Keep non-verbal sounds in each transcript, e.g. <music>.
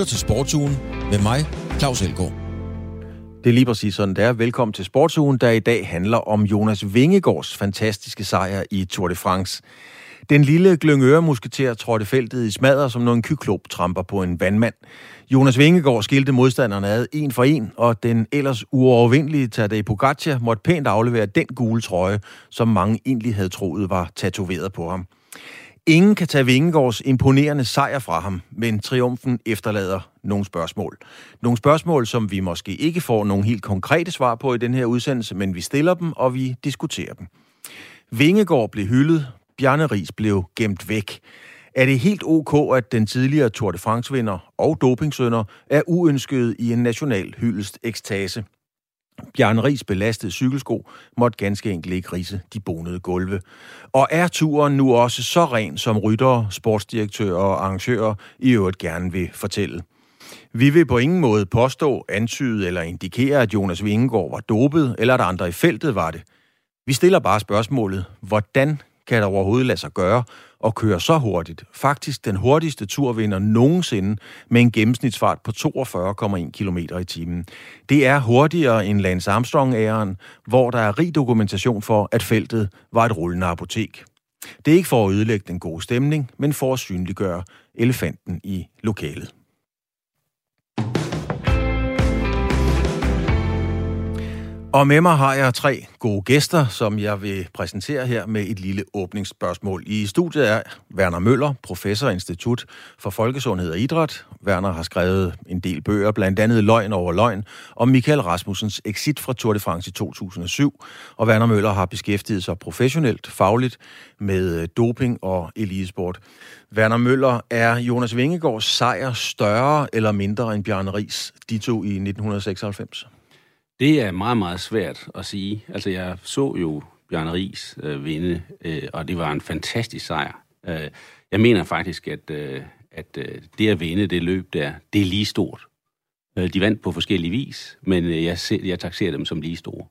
lytter til Sportsugen med mig, Claus Elgaard. Det er lige præcis sådan, det er. Velkommen til Sportsugen, der i dag handler om Jonas Vingegaards fantastiske sejr i Tour de France. Den lille gløngøre-musketer trådte feltet i smadder, som når en kyklop tramper på en vandmand. Jonas Vingegaard skilte modstanderne ad en for en, og den ellers uovervindelige Tadej Pogacar måtte pænt aflevere den gule trøje, som mange egentlig havde troet var tatoveret på ham. Ingen kan tage Vingegaards imponerende sejr fra ham, men triumfen efterlader nogle spørgsmål. Nogle spørgsmål, som vi måske ikke får nogle helt konkrete svar på i den her udsendelse, men vi stiller dem, og vi diskuterer dem. Vingegaard blev hyldet, Bjarne Ries blev gemt væk. Er det helt ok, at den tidligere Tour de France-vinder og dopingsønder er uønsket i en national hyldest ekstase? Bjørn Ries belastede cykelsko måtte ganske enkelt ikke rise de bonede gulve. Og er turen nu også så ren, som ryttere, sportsdirektører og arrangører i øvrigt gerne vil fortælle? Vi vil på ingen måde påstå, antyde eller indikere, at Jonas Vingegaard var dopet, eller at andre i feltet var det. Vi stiller bare spørgsmålet, hvordan kan det overhovedet lade sig gøre og køre så hurtigt. Faktisk den hurtigste turvinder nogensinde med en gennemsnitsfart på 42,1 km i timen. Det er hurtigere end Lance Armstrong-æren, hvor der er rig dokumentation for, at feltet var et rullende apotek. Det er ikke for at ødelægge den gode stemning, men for at synliggøre elefanten i lokalet. Og med mig har jeg tre gode gæster, som jeg vil præsentere her med et lille åbningsspørgsmål. I studiet er Werner Møller, professor i Institut for Folkesundhed og Idræt. Werner har skrevet en del bøger, blandt andet Løgn over løgn, og Michael Rasmussens exit fra Tour de France i 2007. Og Werner Møller har beskæftiget sig professionelt, fagligt med øh, doping og elitesport. Werner Møller, er Jonas Vingegaards sejr større eller mindre end Bjarne Ries, de to i 1996? Det er meget, meget svært at sige. Altså, jeg så jo Bjørn Ries øh, vinde, øh, og det var en fantastisk sejr. Øh, jeg mener faktisk, at, øh, at øh, det at vinde det løb der, det er lige stort. Øh, de vandt på forskellige vis, men øh, jeg, jeg taxerer dem som lige store.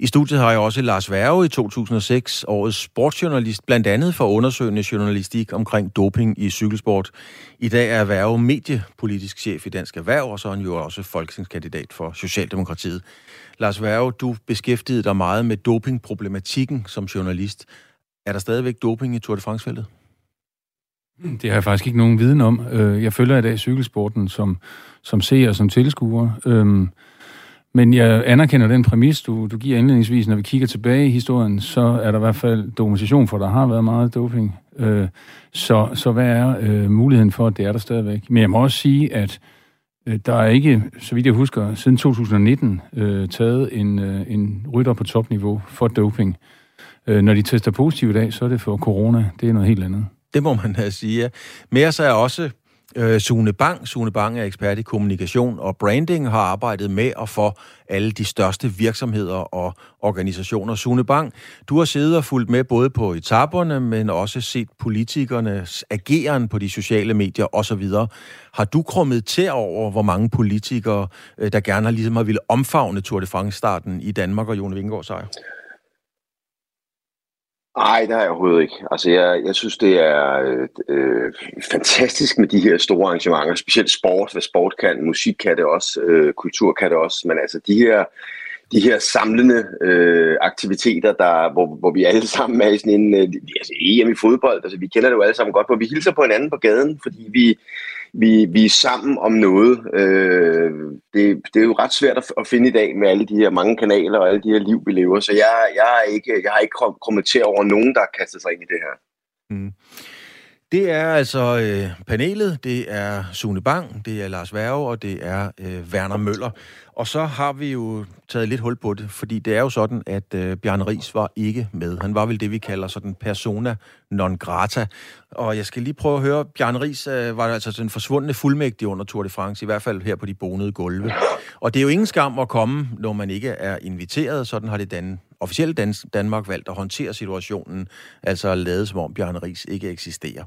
I studiet har jeg også Lars Værge i 2006, årets sportsjournalist, blandt andet for undersøgende journalistik omkring doping i cykelsport. I dag er Værge mediepolitisk chef i Dansk Erhverv, og så er han jo også folketingskandidat for Socialdemokratiet. Lars Værge, du beskæftigede dig meget med dopingproblematikken som journalist. Er der stadigvæk doping i Tour de France-feltet? Hmm, det har jeg faktisk ikke nogen viden om. Øh, jeg følger i dag cykelsporten som, som seer, som tilskuer. Øhm, men jeg anerkender den præmis, du, du giver indledningsvis. Når vi kigger tilbage i historien, så er der i hvert fald dokumentation for, at der har været meget doping. Øh, så, så hvad er øh, muligheden for, at det er der stadigvæk? Men jeg må også sige, at øh, der er ikke, så vidt jeg husker, siden 2019 øh, taget en, øh, en rytter på topniveau for doping. Øh, når de tester positivt i dag, så er det for corona. Det er noget helt andet. Det må man da sige, ja. Mere så er også Øh, Sune Bang. Sune Bang er ekspert i kommunikation og branding, har arbejdet med og for alle de største virksomheder og organisationer. Sune Bang, du har siddet og fulgt med både på etaperne, men også set politikernes ageren på de sociale medier osv. Har du krummet til over, hvor mange politikere, øh, der gerne har, ligesom har ville omfavne Tour de France-starten i Danmark og Jon Vingegaard sejr? Nej, det har jeg overhovedet ikke. Altså, jeg, jeg synes, det er øh, fantastisk med de her store arrangementer, specielt sport, hvad sport kan, musik kan det også, øh, kultur kan det også, men altså de her, de her samlende øh, aktiviteter, der, hvor, hvor vi alle <laughs> sammen er i sådan en, øh, altså EM i fodbold, altså vi kender det jo alle sammen godt, hvor vi hilser på hinanden på gaden, fordi vi, vi, vi er sammen om noget. Øh, det, det er jo ret svært at, at finde i dag med alle de her mange kanaler og alle de her liv, vi lever. Så jeg, jeg, er ikke, jeg har ikke kommenteret over nogen, der har kastet sig ind i det her. Mm. Det er altså øh, panelet, det er Sune Bang, det er Lars Værge, og det er øh, Werner Møller. Og så har vi jo taget lidt hul på det, fordi det er jo sådan, at øh, Bjarne Ries var ikke med. Han var vel det, vi kalder sådan persona non grata. Og jeg skal lige prøve at høre, Bjarne Ries øh, var altså den forsvundne fuldmægtig under Tour de France, i hvert fald her på de bonede gulve. Og det er jo ingen skam at komme, når man ikke er inviteret. Sådan har det Dan officielt Dan- Danmark valgt at håndtere situationen, altså at lade som om Bjarne Ries ikke eksisterer.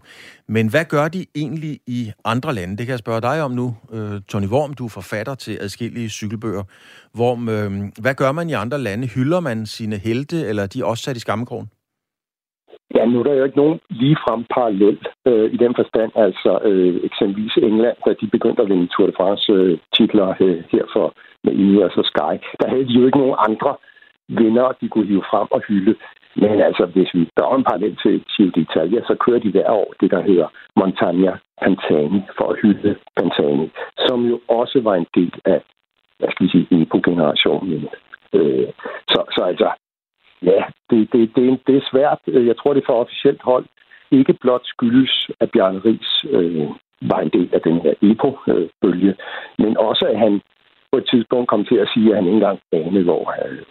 Men hvad gør de egentlig i andre lande? Det kan jeg spørge dig om nu, øh, Tony Worm, du er forfatter til adskillige cykelbøger. Worm, øh, hvad gør man i andre lande? Hylder man sine helte, eller er de også sat i skammekrogen? Ja, nu er der jo ikke nogen ligefrem parallel øh, i den forstand. Altså øh, eksempelvis England, da de begyndte at vinde Tour de France-titler øh, øh, her for med Ineos og Sky, der havde de jo ikke nogen andre vinder, de kunne hive frem og hylde. Men altså, hvis vi drager en parallel til Giro d'Italia, så kører de hver år det, der hedder Montagna Pantani, for at hylde Pantani, som jo også var en del af, hvad skal vi sige, epo-generationen. Øh, så, så altså, ja, det, det, det, det er svært. Jeg tror, det for officielt hold ikke blot skyldes, at Bjarne Ries øh, var en del af den her EPO-bølge, men også, at han på et tidspunkt kom til at sige, at han ikke engang anede, hvor øh,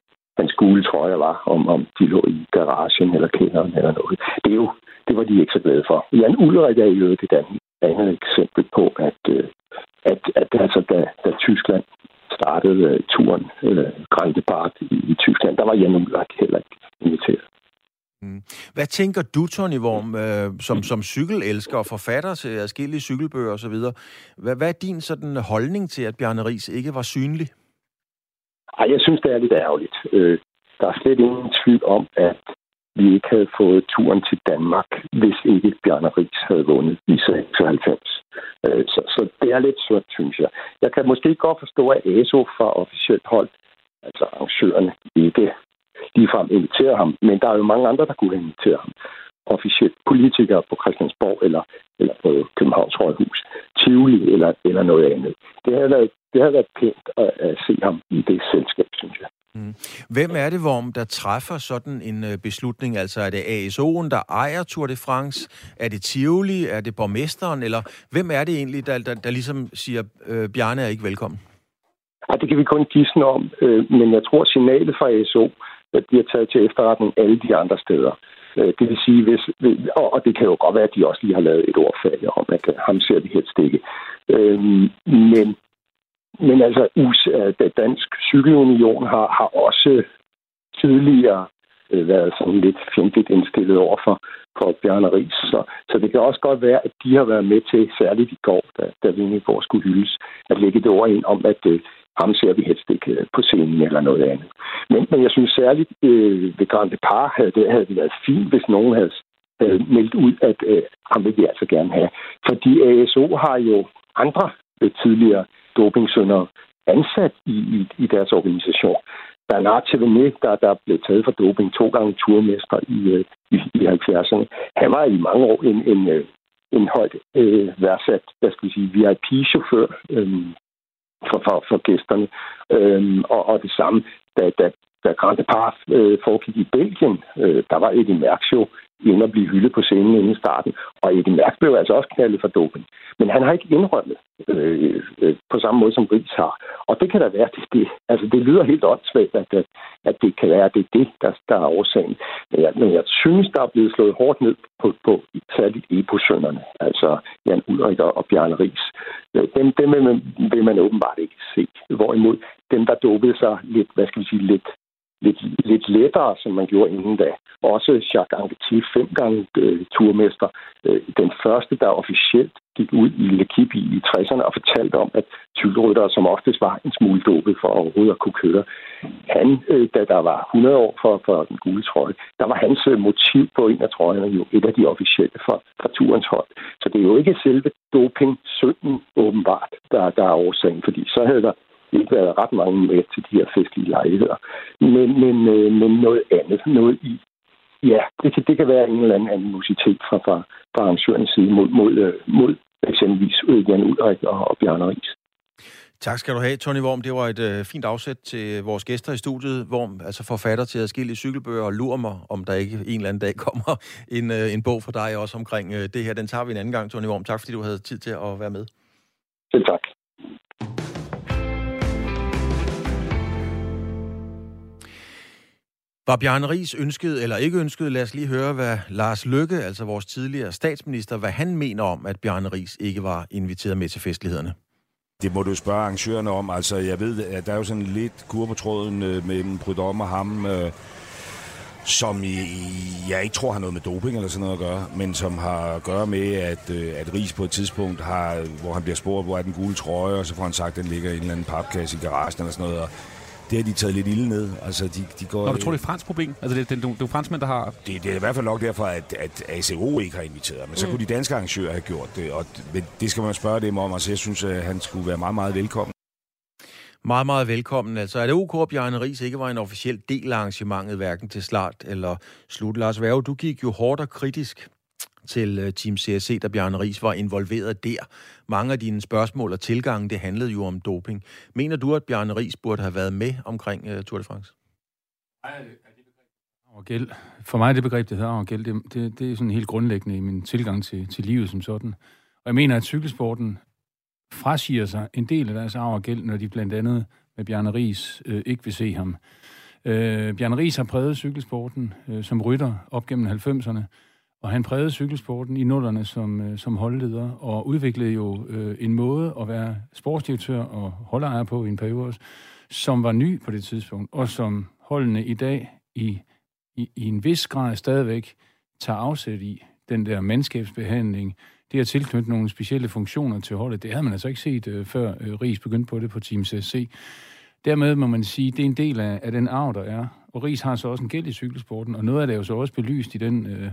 hans gule trøje var, om, om de lå i garagen eller kælderen eller noget. Det, er jo, det var de ikke så glade for. Jan Ulrik er jo det andet eksempel på, at, øh, at, at altså, da, da Tyskland startede øh, turen øh, Grand Park i, i Tyskland, der var Jan Ulrik heller ikke inviteret. Mm. Hvad tænker du, Tony Worm, øh, som, som cykelelsker og forfatter til adskillige cykelbøger osv.? Hvad, hvad er din sådan holdning til, at Bjarne Ries ikke var synlig? Ej, jeg synes, det er lidt ærgerligt. Øh, der er slet ingen tvivl om, at vi ikke havde fået turen til Danmark, hvis ikke Bjarne Ries havde vundet i 96. Øh, så, så det er lidt surt, synes jeg. Jeg kan måske godt forstå, at ASO fra officielt hold, altså arrangørerne, ikke ligefrem inviterer ham, men der er jo mange andre, der kunne invitere ham. Officielt politikere på Christiansborg eller, eller på Københavns Rådhus, Tivoli eller, eller noget andet. Det havde været det har været pænt at, at se ham i det selskab, synes jeg. Mm. Hvem er det, Vorm, der træffer sådan en øh, beslutning? Altså er det ASO'en, der ejer Tour de France? Er det Tivoli? Er det borgmesteren? Eller hvem er det egentlig, der, der, der ligesom siger, øh, Bjarne er ikke velkommen? Ja, det kan vi kun gisne om, øh, men jeg tror, signalet fra ASO bliver taget til efterretning alle de andre steder. Øh, det vil sige, hvis, og det kan jo godt være, at de også lige har lavet et ordfærd om, at øh, ham ser vi helst ikke. Øhm, men men altså, USA, altså, Dansk Cykelunion har, har også tidligere øh, været sådan lidt fjendtligt indstillet over for, for Bjarne Ries. Så, så det kan også godt være, at de har været med til, særligt i går, da, da Vingegaard skulle hyldes, at lægge det ord ind om, at øh, ham ser vi helst ikke øh, på scenen eller noget andet. Men, men jeg synes særligt øh, ved Grande Par havde det, havde det været fint, hvis nogen havde, havde meldt ud, at øh, ham vil vi altså gerne have. Fordi ASO har jo andre øh, tidligere dopingsønder ansat i, i, i deres organisation. Bernard Chevenet, der, der blev taget for doping to gange turmester i, øh, i, i 70'erne, han var i mange år en, en, øh, en højt øh, værdsat, hvad skal vi sige, VIP-chauffør øh, for, for, for gæsterne. Øhm, og, og det samme, da, da, da Grand Depart øh, foregik i Belgien, øh, der var Eddie Merckx jo inde at blive hyldet på scenen inden starten. Og Eddie Mærk blev altså også knaldet for doping. Men han har ikke indrømmet øh, øh, på samme måde, som Ries har. Og det kan da være, det, det, altså det lyder helt åndssvagt, at, at, at det kan være, at det er det, der, der er årsagen. Men jeg, men jeg synes, der er blevet slået hårdt ned på, på særligt eposønderne, altså Jan Ulrik og, Bjarne Ries. Øh, dem, dem vil, man, vil man åbenbart ikke se. Hvorimod dem, der dopede sig lidt, hvad skal vi sige, lidt lidt, lidt lettere, som man gjorde inden da. Også Jacques Anquetil, fem gange øh, turmester. Øh, den første, der officielt gik ud i Lekib i, i 60'erne og fortalte om, at cykelryttere, som oftest var en smule dopet for overhovedet at kunne køre, han, øh, da der var 100 år for, for den gule trøje, der var hans øh, motiv på en af trøjerne jo et af de officielle for, for turens hold. Så det er jo ikke selve doping synden åbenbart, der, der er årsagen, fordi så havde der ikke været ret mange med til de her festlige lejligheder. Men, men, øh, men noget andet, noget i, ja, det kan, det kan være en eller anden animositet fra, fra, fra arrangørens side mod, mod, øh, mod eksempelvis Jan Ulrik og, og Bjarne Ries. Tak skal du have, Tony Worm. Det var et øh, fint afsæt til vores gæster i studiet. Worm, altså forfatter til adskillige cykelbøger, og lurer mig, om der ikke en eller anden dag <laughs> kommer en, øh, en bog for dig også omkring øh, det her. Den tager vi en anden gang, Tony Worm. Tak fordi du havde tid til at være med. Selv tak. Var Bjarne Ries ønsket eller ikke ønsket? Lad os lige høre, hvad Lars Lykke, altså vores tidligere statsminister, hvad han mener om, at Bjarne Ries ikke var inviteret med til festlighederne. Det må du spørge arrangørerne om. Altså, jeg ved, at der er jo sådan lidt kur på tråden øh, mellem Prudhomme og ham, øh, som i, jeg ikke tror har noget med doping eller sådan noget at gøre, men som har at gøre med, at, øh, at Ries på et tidspunkt har, hvor han bliver spurgt, hvor er den gule trøje, og så får han sagt, at den ligger i en eller anden papkasse i garagen eller sådan noget. Og det har de taget lidt ilde ned. Altså, de, de går, Når du tror, det er et fransk problem? Altså, det, det, det, det er jo franskmænd, der har... Det, det er i hvert fald nok derfor, at, at ACO ikke har inviteret men så mm. kunne de danske arrangører have gjort det. Og, men det skal man spørge dem om. Altså, jeg synes, at han skulle være meget, meget velkommen. Meget, meget velkommen. Altså, er det OK, at Bjarne Ries ikke var en officiel del af arrangementet, hverken til start eller slut? Lars Værge, du gik jo hårdt og kritisk til øh, Team CSC, da Bjarne Ries var involveret der. Mange af dine spørgsmål og tilgange, det handlede jo om doping. Mener du, at Bjarne Ries burde have været med omkring uh, Tour de France? gæld. For mig er det begreb, det hedder gæld, det, det, det er sådan helt grundlæggende i min tilgang til, til livet som sådan. Og jeg mener, at cykelsporten frasiger sig en del af deres arv og gæld, når de blandt andet med Bjarne Ries øh, ikke vil se ham. Øh, Bjarne Ries har præget cykelsporten øh, som rytter op gennem 90'erne, og han prægede cykelsporten i nullerne som, øh, som holdleder, og udviklede jo øh, en måde at være sportsdirektør og holdejer på i en periode også, som var ny på det tidspunkt, og som holdene i dag i, i, i en vis grad stadigvæk tager afsæt i. Den der mandskabsbehandling, det at tilknytte nogle specielle funktioner til holdet, det havde man altså ikke set øh, før øh, Ries begyndte på det på Team CSC. Dermed må man sige, det er en del af, af den arv, der er. Og Ries har så også en gæld i cykelsporten, og noget af det er jo så også belyst i den øh,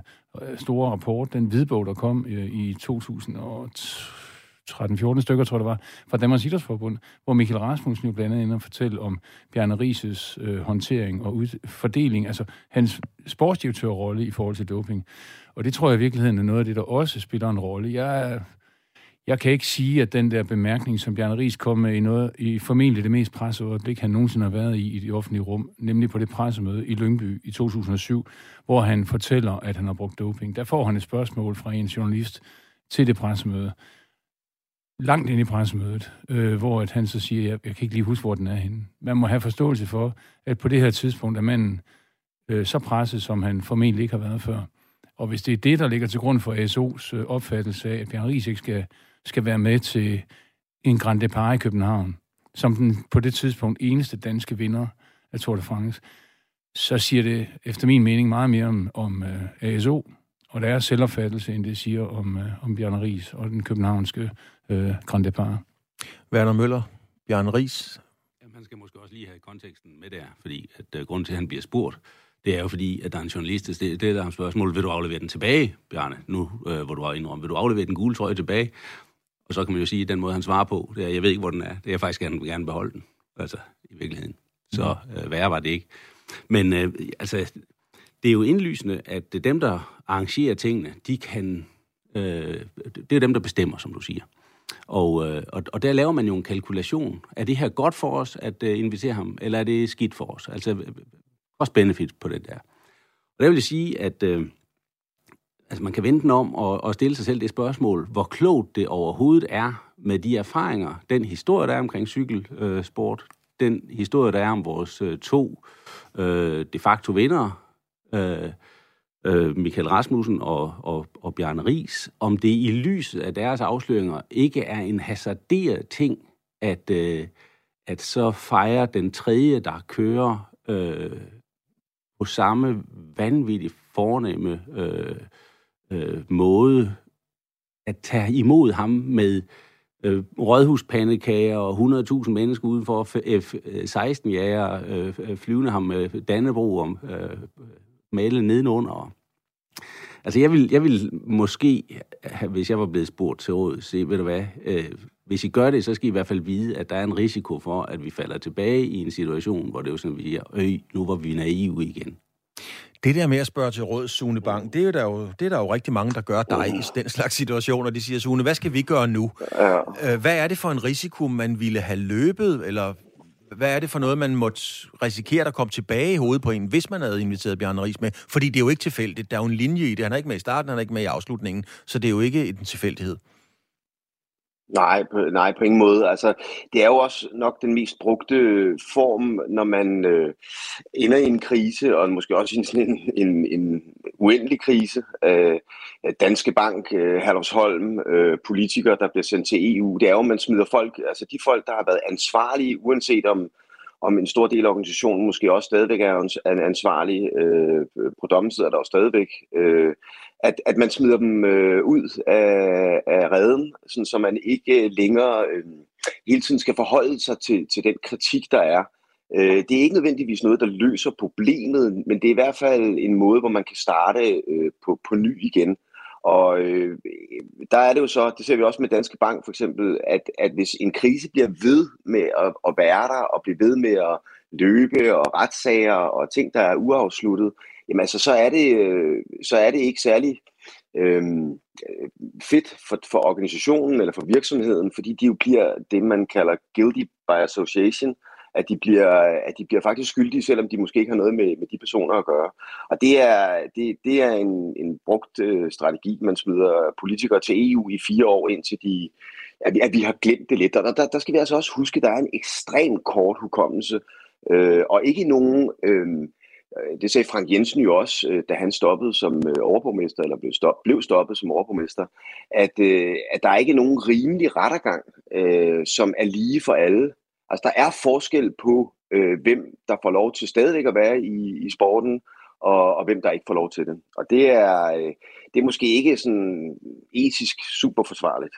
store rapport, den hvidbog, der kom øh, i 2013-14 stykker, tror jeg det var, fra Danmarks Idrætsforbund, hvor Michael Rasmussen jo blandt andet fortæller fortælle om Bjarne Rises øh, håndtering og ud, fordeling, altså hans sportsdirektørrolle i forhold til doping. Og det tror jeg i virkeligheden er noget af det, der også spiller en rolle. Jeg jeg kan ikke sige, at den der bemærkning, som Bjarne Ries kom med i, noget, i formentlig det mest presseøjeblik, han nogensinde har været i i det offentlige rum, nemlig på det pressemøde i Lyngby i 2007, hvor han fortæller, at han har brugt doping. Der får han et spørgsmål fra en journalist til det pressemøde, langt ind i pressemødet, øh, hvor at han så siger, jeg, jeg kan ikke lige huske, hvor den er henne. Man må have forståelse for, at på det her tidspunkt er manden øh, så presset, som han formentlig ikke har været før. Og hvis det er det, der ligger til grund for ASO's øh, opfattelse af, at Bjarne Ries ikke skal skal være med til en Grand Depart i København, som den på det tidspunkt eneste danske vinder af Tour de France, så siger det efter min mening meget mere om, om uh, øh, ASO og deres selvopfattelse, end det siger om, uh, om Bjarne Ries og den københavnske uh, Grand Depart. Werner Møller, Bjarne Ries. Jamen, han skal måske også lige have konteksten med der, fordi at, uh, grunden til, at han bliver spurgt, det er jo fordi, at der er en journalist, det, det er der spørgsmål, vil du aflevere den tilbage, Bjarne, nu uh, hvor du har indrømmet, vil du aflevere den gule trøje tilbage? Og så kan man jo sige, at den måde, han svarer på, det er, jeg ved ikke, hvor den er. Det er jeg faktisk gerne, gerne beholde den. Altså, i virkeligheden. Så mm. øh, værre var det ikke. Men øh, altså, det er jo indlysende, at dem, der arrangerer tingene, de kan... Øh, det er dem, der bestemmer, som du siger. Og, øh, og, og der laver man jo en kalkulation. Er det her godt for os at øh, invitere ham, eller er det skidt for os? Altså, også benefit på det der. Og der vil jeg sige, at... Øh, altså man kan vente den om og, og stille sig selv det spørgsmål, hvor klogt det overhovedet er med de erfaringer, den historie, der er omkring cykelsport, den historie, der er om vores øh, to øh, de facto vinder, øh, øh, Michael Rasmussen og, og, og Bjarne Ries, om det i lyset af deres afsløringer ikke er en hasarderet ting, at, øh, at så fejre den tredje, der kører øh, på samme vanvittigt fornemme øh, øh, måde at tage imod ham med øh, rådhuspandekager og 100.000 mennesker udenfor F-16-jager øh, øh, flyvende ham med Dannebro om øh, malet nedenunder. Altså jeg vil, jeg vil måske, hvis jeg var blevet spurgt til råd, se, ved du hvad, øh, hvis I gør det, så skal I i hvert fald vide, at der er en risiko for, at vi falder tilbage i en situation, hvor det er jo sådan, vi siger, øj, nu var vi naive igen. Det der med at spørge til råd, Sune Bang, det er, jo der jo, det er der jo rigtig mange, der gør dig i den slags situationer. De siger, Sune, hvad skal vi gøre nu? Ja. Øh, hvad er det for en risiko, man ville have løbet, eller hvad er det for noget, man måtte risikere at komme tilbage i hovedet på en, hvis man havde inviteret Bjarne Ries med? Fordi det er jo ikke tilfældigt. Der er jo en linje i det. Han er ikke med i starten, han er ikke med i afslutningen, så det er jo ikke en tilfældighed. Nej, på, nej, på ingen måde. Altså, det er jo også nok den mest brugte form, når man øh, ender i en krise, og måske også i sådan en, en, en uendelig krise. Øh, Danske Bank, øh, Herlufsholm, øh, politikere, der bliver sendt til EU. Det er jo, man smider folk, altså de folk, der har været ansvarlige, uanset om, om en stor del af organisationen måske også stadigvæk er ansvarlig. Øh, på dommen sidder der jo stadigvæk. Øh, at, at man smider dem øh, ud af, af redden, sådan, så man ikke længere øh, hele tiden skal forholde sig til, til den kritik, der er Øh, det er ikke nødvendigvis noget, der løser problemet, men det er i hvert fald en måde, hvor man kan starte øh, på, på ny igen. Og øh, der er det jo så, det ser vi også med Danske Bank for eksempel, at, at hvis en krise bliver ved med at, at være der, og bliver ved med at løbe, og retssager, og ting, der er uafsluttet, jamen altså, så er det, øh, så er det ikke særlig øh, fedt for, for organisationen eller for virksomheden, fordi de jo bliver det, man kalder guilty by association, at de bliver, at de bliver faktisk skyldige, selvom de måske ikke har noget med, med de personer at gøre. Og det er, det, det er en, en brugt øh, strategi, man smider politikere til EU i fire år, indtil de, at, vi, at vi har glemt det lidt. Og der, der, der skal vi altså også huske, at der er en ekstrem kort hukommelse, øh, og ikke nogen... Øh, Øh, det sagde Frank Jensen jo også, øh, da han stoppede som øh, overborgmester, eller blev, stop, blev stoppet som overborgmester, at, at der er ikke nogen rimelig rettergang, som er lige for alle. Altså, der er forskel på, hvem der får lov til stadigvæk at være i, i sporten, og, og hvem der ikke får lov til det. Og det er, det er måske ikke sådan etisk super forsvarligt.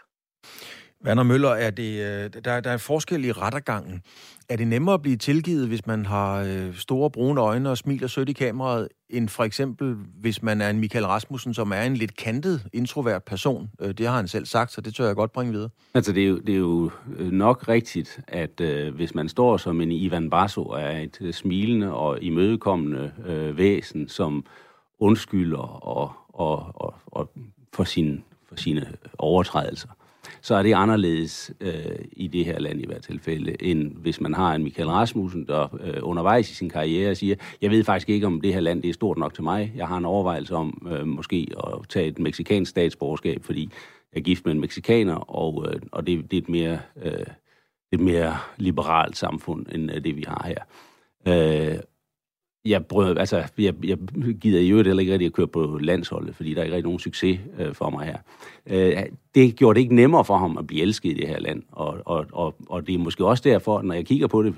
Werner Møller, er det, øh, der, der er forskel i rettergangen. Er det nemmere at blive tilgivet, hvis man har øh, store brune øjne og smiler sødt i kameraet, end for eksempel, hvis man er en Michael Rasmussen, som er en lidt kantet, introvert person? Øh, det har han selv sagt, så det tør jeg godt bringe videre. Altså, det er jo, det er jo nok rigtigt, at øh, hvis man står som en Ivan Basso, er et smilende og imødekommende øh, væsen, som undskylder og, og, og, og for, sin, for sine overtrædelser, så er det anderledes øh, i det her land i hvert tilfælde, end hvis man har en Michael Rasmussen, der øh, undervejs i sin karriere siger, jeg ved faktisk ikke, om det her land det er stort nok til mig. Jeg har en overvejelse om øh, måske at tage et meksikansk statsborgerskab, fordi jeg er gift med en meksikaner, og, øh, og det, det er et mere, øh, et mere liberalt samfund, end øh, det vi har her. Øh, jeg, prøver, altså, jeg, jeg gider i øvrigt heller ikke rigtig at køre på landsholdet, fordi der er ikke rigtig nogen succes øh, for mig her. Øh, det gjorde det ikke nemmere for ham at blive elsket i det her land, og, og, og, og det er måske også derfor, når jeg kigger på det,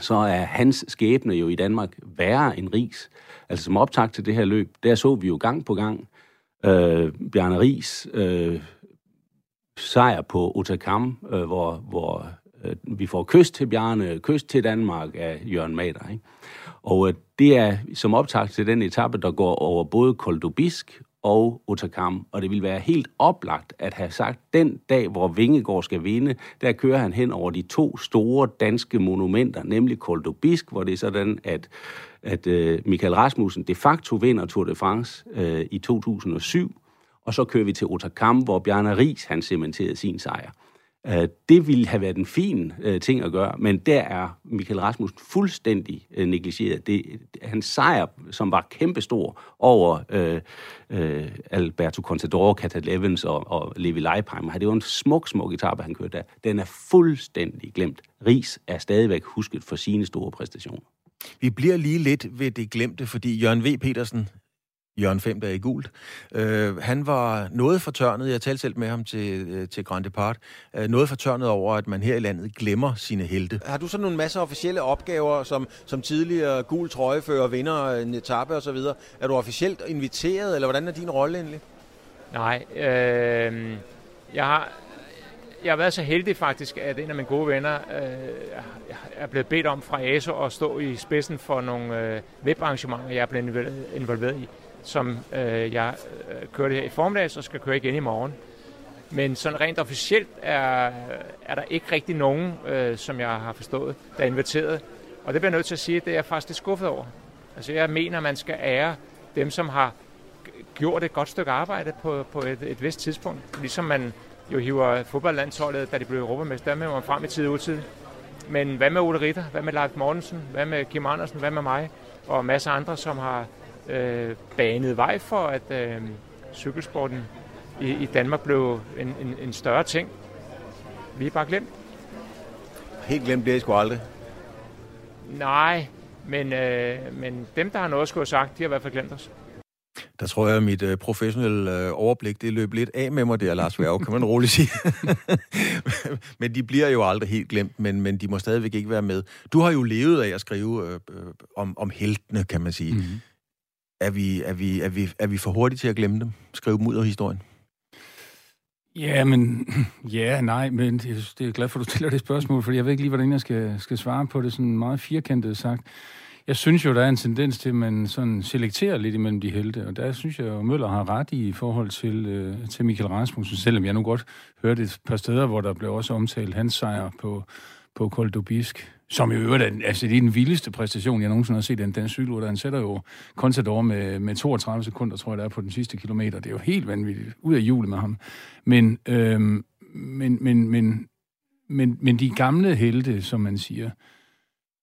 så er hans skæbne jo i Danmark værre end Ries. Altså som optag til det her løb, der så vi jo gang på gang øh, Bjarne Ries øh, sejr på Otakam, øh, hvor, hvor øh, vi får kyst til Bjarne, kyst til Danmark af Jørgen Mader, ikke? Og øh, det er som optakt til den etape, der går over både Koldobisk og Otakam, og det vil være helt oplagt at have sagt, den dag, hvor Vingegaard skal vinde, der kører han hen over de to store danske monumenter, nemlig Koldobisk, hvor det er sådan, at, at øh, Michael Rasmussen de facto vinder Tour de France øh, i 2007, og så kører vi til Otakam, hvor Bjarne Ries han cementerede sin sejr. Øh, det ville have været en fin øh, ting at gøre, men der er Michael Rasmussen fuldstændig øh, negligeret. Det, hans sejr, som var kæmpestor over øh, øh, Alberto Contador, Catalevens og, og Levi Leipheimer, det var en smuk, smuk etape, han kørte der. Den er fuldstændig glemt. Ries er stadigvæk husket for sine store præstationer. Vi bliver lige lidt ved det glemte, fordi Jørgen V. Petersen, Jørgen Fem, der er i gult. Øh, han var noget fortørnet, jeg talte selv med ham til, øh, til Grand Depart, øh, noget fortørnet over, at man her i landet glemmer sine helte. Har du så nogle masser af officielle opgaver, som, som tidligere gul trøjefører, vinder en etape osv.? Er du officielt inviteret, eller hvordan er din rolle egentlig? Nej, øh, jeg har jeg har været så heldig faktisk, at en af mine gode venner øh, er blevet bedt om fra ASO at stå i spidsen for nogle øh, webarrangementer, jeg er blevet involveret i som øh, jeg øh, kørte her i formiddags og skal køre igen i morgen. Men sådan rent officielt er, er der ikke rigtig nogen, øh, som jeg har forstået, der er inviteret. Og det bliver jeg nødt til at sige, at det er jeg faktisk lidt skuffet over. Altså jeg mener, man skal ære dem, som har gjort et godt stykke arbejde på, på et, et vist tidspunkt. Ligesom man jo hiver fodboldlandsholdet, da de blev europamester, med man frem i tid og utid. Men hvad med Ole Ritter? Hvad med Leif Mortensen? Hvad med Kim Andersen? Hvad med mig? Og masser af andre, som har øh, banet vej for, at øh, cykelsporten i, i Danmark blev en, en, en større ting. Vi er bare glemt. Helt glemt det, I sgu aldrig. Nej, men, øh, men dem, der har noget at skulle have sagt, de har i hvert fald glemt os. Der tror jeg, at mit øh, professionelle øh, overblik, det løb lidt af med mig der, Lars Værge, kan man roligt sige. <laughs> men de bliver jo aldrig helt glemt, men, men de må stadigvæk ikke være med. Du har jo levet af at skrive øh, øh, om, om heltene, kan man sige. Mm-hmm. Er vi, er, vi, er, vi, er vi for hurtige til at glemme dem? Skrive dem ud af historien? Ja, men <laughs> ja, nej, men det, det er glad for, at du stiller det spørgsmål, for jeg ved ikke lige, hvordan jeg skal, skal svare på det sådan meget firkantet sagt. Jeg synes jo, der er en tendens til, at man sådan selekterer lidt imellem de helte, og der synes jeg at Møller har ret i forhold til, øh, til Michael Rasmussen, selvom jeg nu godt hørte et par steder, hvor der blev også omtalt hans sejr på, på Koldobisk, som i øvrigt er, altså, det er den vildeste præstation, jeg nogensinde har set den dansk cykelrytter. Han sætter jo Contador med, med 32 sekunder, tror jeg, der er på den sidste kilometer. Det er jo helt vanvittigt. Ud af hjulet med ham. Men, øhm, men, men, men, men, men de gamle helte, som man siger,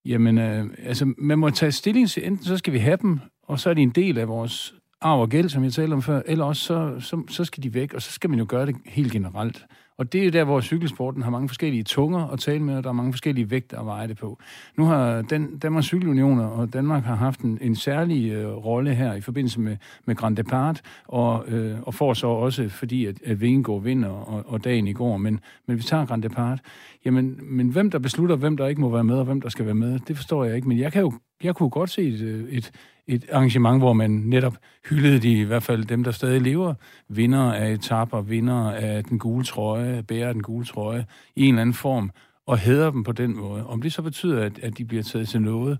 jamen, øh, altså, man må tage stilling til, enten så skal vi have dem, og så er de en del af vores arv og gæld, som jeg talte om før, eller også så, så, så skal de væk, og så skal man jo gøre det helt generelt. Og det er jo der, hvor cykelsporten har mange forskellige tunger at tale med, og der er mange forskellige vægte at veje det på. Nu har den, Danmarks Cykelunion og Danmark har haft en, en særlig øh, rolle her i forbindelse med, med Grand Depart, og, øh, og får så også, fordi at, at Vingegaard vinder, og, og dagen i går, men, men vi tager Grand Depart. Jamen, men hvem der beslutter, hvem der ikke må være med, og hvem der skal være med, det forstår jeg ikke. Men jeg kan jo jeg kunne godt se et, øh, et, et arrangement, hvor man netop hyldede de, i hvert fald dem, der stadig lever, vinder af etaper, vinder af den gule trøje, bærer den gule trøje i en eller anden form, og hæder dem på den måde. Om det så betyder, at, at de bliver taget til noget,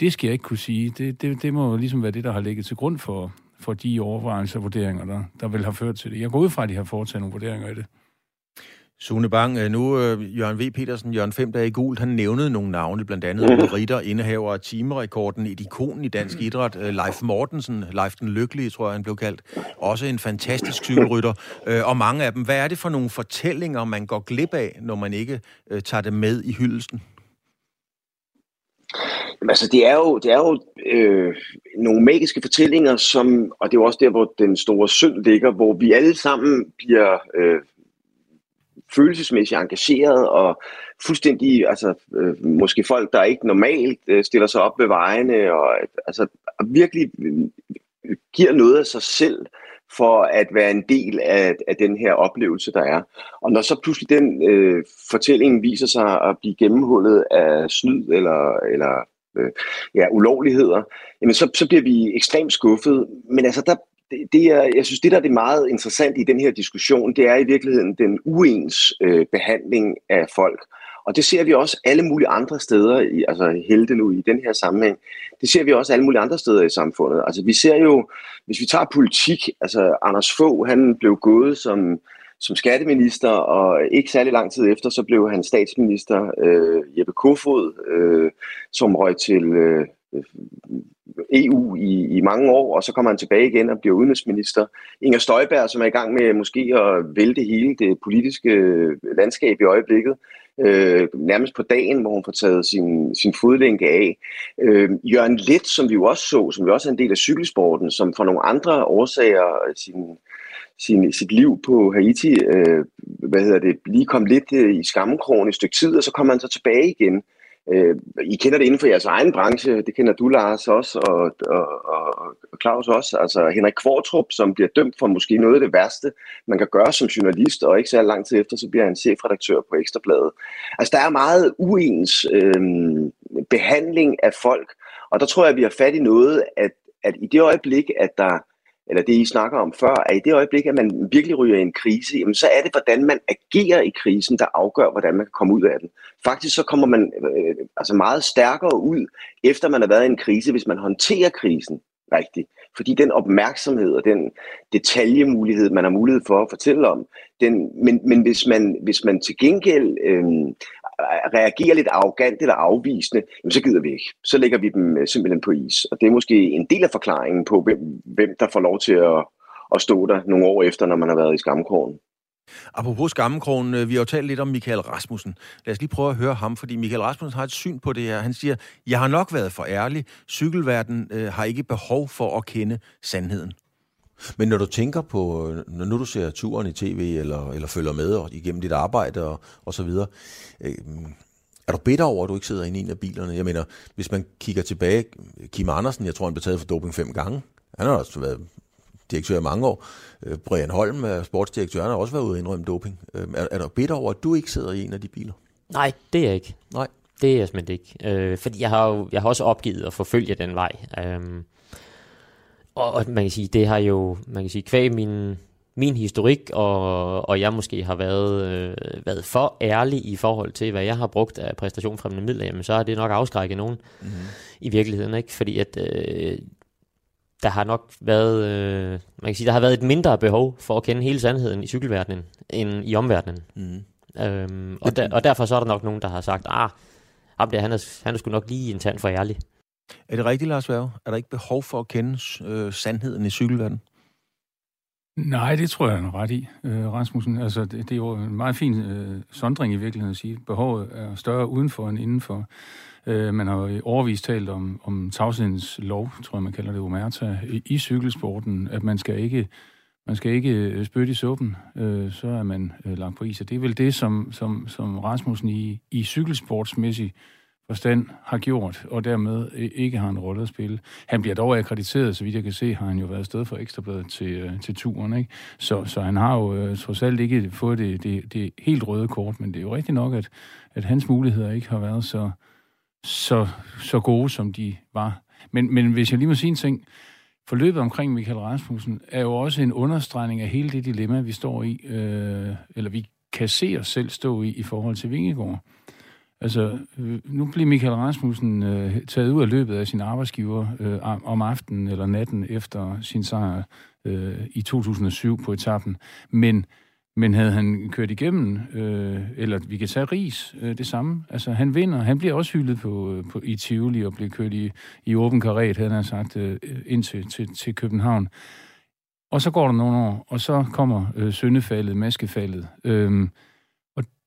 det skal jeg ikke kunne sige. Det, det, det må ligesom være det, der har ligget til grund for, for de overvejelser og vurderinger, der, der vil have ført til det. Jeg går ud fra, at de har foretaget nogle vurderinger i det. Sune Bang, øh, nu uh, Jørgen V. Petersen, Jørgen Fem dage i gult, han nævnede nogle navne, blandt andet mm. Ritter, indehaver af timerekorden, et ikon i dansk mm. idræt, uh, Leif Mortensen, Leif den Lykkelige, tror jeg, han blev kaldt, også en fantastisk cykelrytter, uh, og mange af dem. Hvad er det for nogle fortællinger, man går glip af, når man ikke uh, tager det med i hyldelsen? Jamen, altså, det er jo, det er jo øh, nogle magiske fortællinger, som, og det er jo også der, hvor den store synd ligger, hvor vi alle sammen bliver øh, følelsesmæssigt engageret og fuldstændig, altså øh, måske folk, der ikke normalt øh, stiller sig op ved vejene og altså virkelig øh, giver noget af sig selv for at være en del af, af den her oplevelse, der er. Og når så pludselig den øh, fortælling viser sig at blive gennemhullet af snyd eller, eller øh, ja, ulovligheder, jamen så, så bliver vi ekstremt skuffet. Men altså, der, det, det er, jeg synes, det der er det meget interessant i den her diskussion, det er i virkeligheden den uens øh, behandling af folk. Og det ser vi også alle mulige andre steder, i, altså helte nu i den her sammenhæng, det ser vi også alle mulige andre steder i samfundet. Altså vi ser jo, hvis vi tager politik, altså Anders Fogh, han blev gået som, som skatteminister, og ikke særlig lang tid efter, så blev han statsminister øh, Jeppe Kofod, øh, som røg til øh, Øh, EU i, i mange år, og så kommer han tilbage igen og bliver udenrigsminister. Inger Støjberg, som er i gang med måske at vælte hele det politiske landskab i øjeblikket, øh, nærmest på dagen, hvor hun får taget sin, sin fodlænke af. Øh, Jørgen Let, som vi jo også så, som vi også er en del af cykelsporten, som for nogle andre årsager øh, sin, sin, sit liv på Haiti, øh, hvad hedder det, lige kom lidt øh, i skammekrogen et stykke tid, og så kommer han så tilbage igen. Øh, I kender det inden for jeres egen branche, det kender du, Lars, også, og, og, og, og Claus også. Altså Henrik Kvartrup, som bliver dømt for måske noget af det værste, man kan gøre som journalist, og ikke så lang tid efter, så bliver han chefredaktør på Ekstrabladet. Altså der er meget uens øh, behandling af folk, og der tror jeg, at vi har fat i noget, at, at i det øjeblik, at der eller det I snakker om før, at i det øjeblik, at man virkelig ryger i en krise, jamen så er det, hvordan man agerer i krisen, der afgør, hvordan man kan komme ud af den. Faktisk så kommer man øh, altså meget stærkere ud, efter man har været i en krise, hvis man håndterer krisen rigtigt. Fordi den opmærksomhed og den detaljemulighed, man har mulighed for at fortælle om, den, men, men hvis, man, hvis man til gengæld øh, reagerer lidt arrogant eller afvisende, jamen så gider vi ikke. Så lægger vi dem øh, simpelthen på is. Og det er måske en del af forklaringen på, hvem, hvem der får lov til at, at stå der nogle år efter, når man har været i skamkrogen. Apropos skammekrogen, øh, vi har jo talt lidt om Michael Rasmussen. Lad os lige prøve at høre ham, fordi Michael Rasmussen har et syn på det her. Han siger, jeg har nok været for ærlig. Cykelverden øh, har ikke behov for at kende sandheden. Men når du tænker på, når nu du ser turen i tv, eller, eller følger med og igennem dit arbejde og, og så videre, øh, er du bitter over, at du ikke sidder inde i en af bilerne? Jeg mener, hvis man kigger tilbage, Kim Andersen, jeg tror, han blev taget for doping fem gange. Han har også været direktør i mange år. Øh, Brian Holm, sportsdirektør, han har også været ude og indrømme doping. Øh, er, er du bitter over, at du ikke sidder i en af de biler? Nej, det er jeg ikke. Nej. Det er jeg simpelthen ikke. Øh, fordi jeg har jo jeg har også opgivet at forfølge den vej. Øh, og, og man kan sige, det har jo, man kan sige, kvæg min, min historik, og, og jeg måske har været, øh, været for ærlig i forhold til, hvad jeg har brugt af præstationfremmende midler, jamen, så har det nok afskrækket nogen mm. i virkeligheden, ikke? Fordi at øh, der har nok været, øh, man kan sige, der har været et mindre behov for at kende hele sandheden i cykelverdenen, end i omverdenen. Mm. Øhm, og, der, og derfor så er der nok nogen, der har sagt, ah, ham der, han er, han er sgu nok lige en tand for ærlig. Er det rigtigt, Lars Værge? Er der ikke behov for at kende øh, sandheden i cykelverdenen? Nej, det tror jeg, han er ret i, øh, Rasmussen. Altså, det, det er jo en meget fin øh, sondring i virkeligheden at sige. Behovet er større udenfor end indenfor. Øh, man har jo overvist talt om, om tavshedens lov, tror jeg, man kalder det omerta, i, i cykelsporten, at man skal ikke man skal ikke øh, spytte i suppen, øh, så er man øh, langt på is. Og det er vel det, som, som, som Rasmussen i, i cykelsportsmæssig forstand har gjort, og dermed øh, ikke har en rolle at spille. Han bliver dog akkrediteret, så vidt jeg kan se, har han jo været sted for Ekstrabladet til, øh, til turen. Ikke? Så, så han har jo øh, trods alt ikke fået det, det, det helt røde kort, men det er jo rigtigt nok, at, at hans muligheder ikke har været så, så, så gode, som de var. Men, men hvis jeg lige må sige en ting, forløbet omkring Michael Rasmussen er jo også en understregning af hele det dilemma, vi står i, øh, eller vi kan se os selv stå i, i forhold til Vingegaard. Altså, øh, nu bliver Michael Rasmussen øh, taget ud af løbet af sin arbejdsgiver øh, om aftenen eller natten efter sin sejr øh, i 2007 på etappen. Men, men havde han kørt igennem, øh, eller vi kan tage Ris, øh, det samme. Altså, han vinder. Han bliver også hyldet på, øh, på, i Tivoli og bliver kørt i, i åben karet, havde han sagt, øh, ind til, til, til København. Og så går der nogle år, og så kommer øh, søndefaldet, maskefaldet. Øh,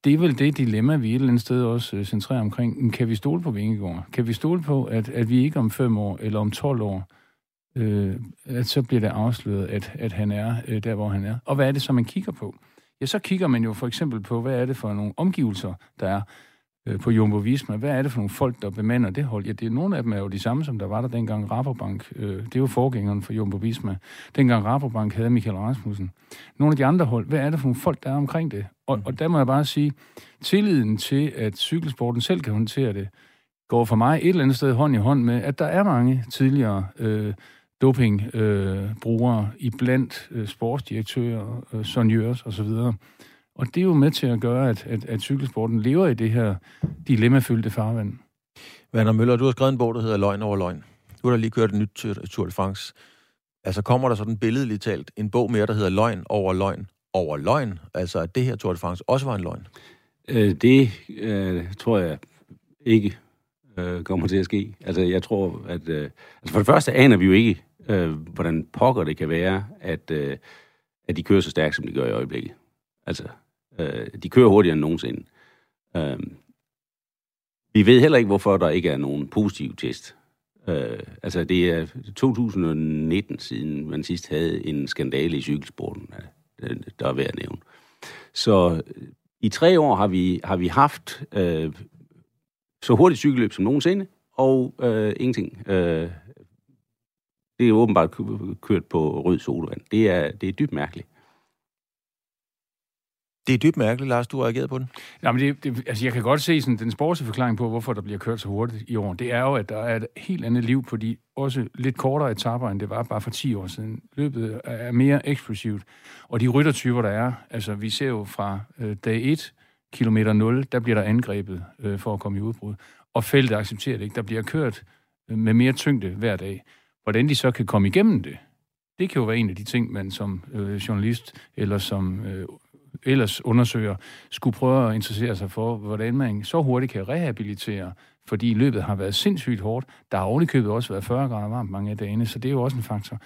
det er vel det dilemma, vi et eller andet sted også øh, centrerer omkring. Kan vi stole på Vingegaard? Kan vi stole på, at, at vi ikke om fem år eller om 12 år, øh, at så bliver det afsløret, at, at han er øh, der, hvor han er? Og hvad er det så, man kigger på? Ja, så kigger man jo for eksempel på, hvad er det for nogle omgivelser, der er øh, på Jumbo Visma. Hvad er det for nogle folk, der bemander det hold? Ja, det er, nogle af dem er jo de samme, som der var der dengang Rabobank. Øh, det er jo forgængeren for Jumbo Visma. Dengang Rabobank havde Michael Rasmussen. Nogle af de andre hold, hvad er det for nogle folk, der er omkring det? Og, og der må jeg bare sige, tilliden til, at cykelsporten selv kan håndtere det, går for mig et eller andet sted hånd i hånd med, at der er mange tidligere øh, dopingbrugere øh, i blandt øh, sportsdirektører, øh, sonjørs osv., og det er jo med til at gøre, at, at, at cykelsporten lever i det her dilemmafyldte farvand. Werner Møller, du har skrevet en bog, der hedder Løgn over løgn. Du har da lige kørt et nyt Tour de France. Altså kommer der sådan billedligt talt en bog mere, der hedder Løgn over løgn over løgn? Altså at det her Tour de France også var en løgn? Øh, det øh, tror jeg ikke øh, kommer til at ske. Altså jeg tror, at... Øh, altså for det første aner vi jo ikke, øh, hvordan pokker det kan være, at, øh, at de kører så stærkt, som de gør i øjeblikket. Altså, Øh, de kører hurtigere end nogensinde. Øh, vi ved heller ikke, hvorfor der ikke er nogen positiv test. Øh, altså, det er 2019 siden man sidst havde en skandale i cykelsporten, øh, der er værd at nævne. Så øh, i tre år har vi, har vi haft øh, så hurtigt cykelløb som nogensinde, og øh, ingenting. Øh, det er åbenbart kørt på rød sodavand. Det er, det er dybt mærkeligt. Det er dybt mærkeligt, Lars, du har reageret på den. Jamen, det, det, altså, jeg kan godt se sådan, den sportslige forklaring på, hvorfor der bliver kørt så hurtigt i år. Det er jo, at der er et helt andet liv på de også lidt kortere etaper, end det var bare for 10 år siden. Løbet er mere eksplosivt. Og de ryttertyper, der er, altså vi ser jo fra øh, dag 1, kilometer 0, der bliver der angrebet øh, for at komme i udbrud. Og feltet accepterer det ikke. Der bliver kørt øh, med mere tyngde hver dag. Hvordan de så kan komme igennem det, det kan jo være en af de ting, man som øh, journalist eller som øh, ellers undersøger, skulle prøve at interessere sig for, hvordan man så hurtigt kan rehabilitere, fordi løbet har været sindssygt hårdt. Der har ovenikøbet også været 40 grader varmt mange af dagene, så det er jo også en faktor.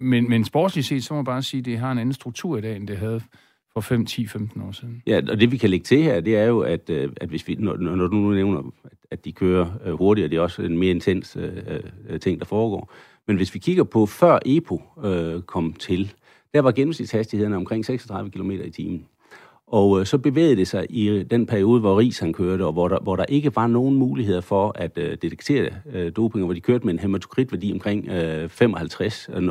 Men, men sportsligt set, så må man bare sige, at det har en anden struktur i dag, end det havde for 5, 10, 15 år siden. Ja, og det vi kan lægge til her, det er jo, at, øh, at hvis vi, når, når du nu nævner, at de kører øh, hurtigere, det er også en mere intens øh, øh, ting, der foregår. Men hvis vi kigger på før EPO øh, kom til, der var gennemsnitshastigheden omkring 36 km i timen. Og øh, så bevægede det sig i øh, den periode, hvor Ries han kørte, og hvor der, hvor der ikke var nogen muligheder for at øh, detektere øh, doping, hvor de kørte med en hematokritværdi omkring øh, 55. Øh, øh,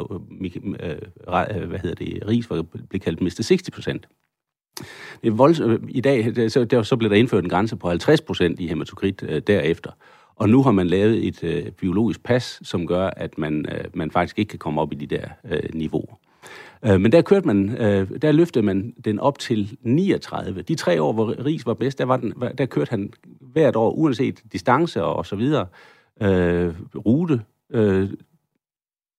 øh, hvad hedder det? Ries var, blev kaldt Mr. 60 procent. Det. Øh, I dag der, så, der, så blev der indført en grænse på 50 procent i hematokrit øh, derefter. Og nu har man lavet et øh, biologisk pas, som gør, at man, øh, man faktisk ikke kan komme op i de der øh, niveauer. Øh, men der kørte man, øh, der løftede man den op til 39. De tre år, hvor Ries var bedst, der, var den, der kørte han hvert år, uanset distance og og så videre, øh, rute, øh,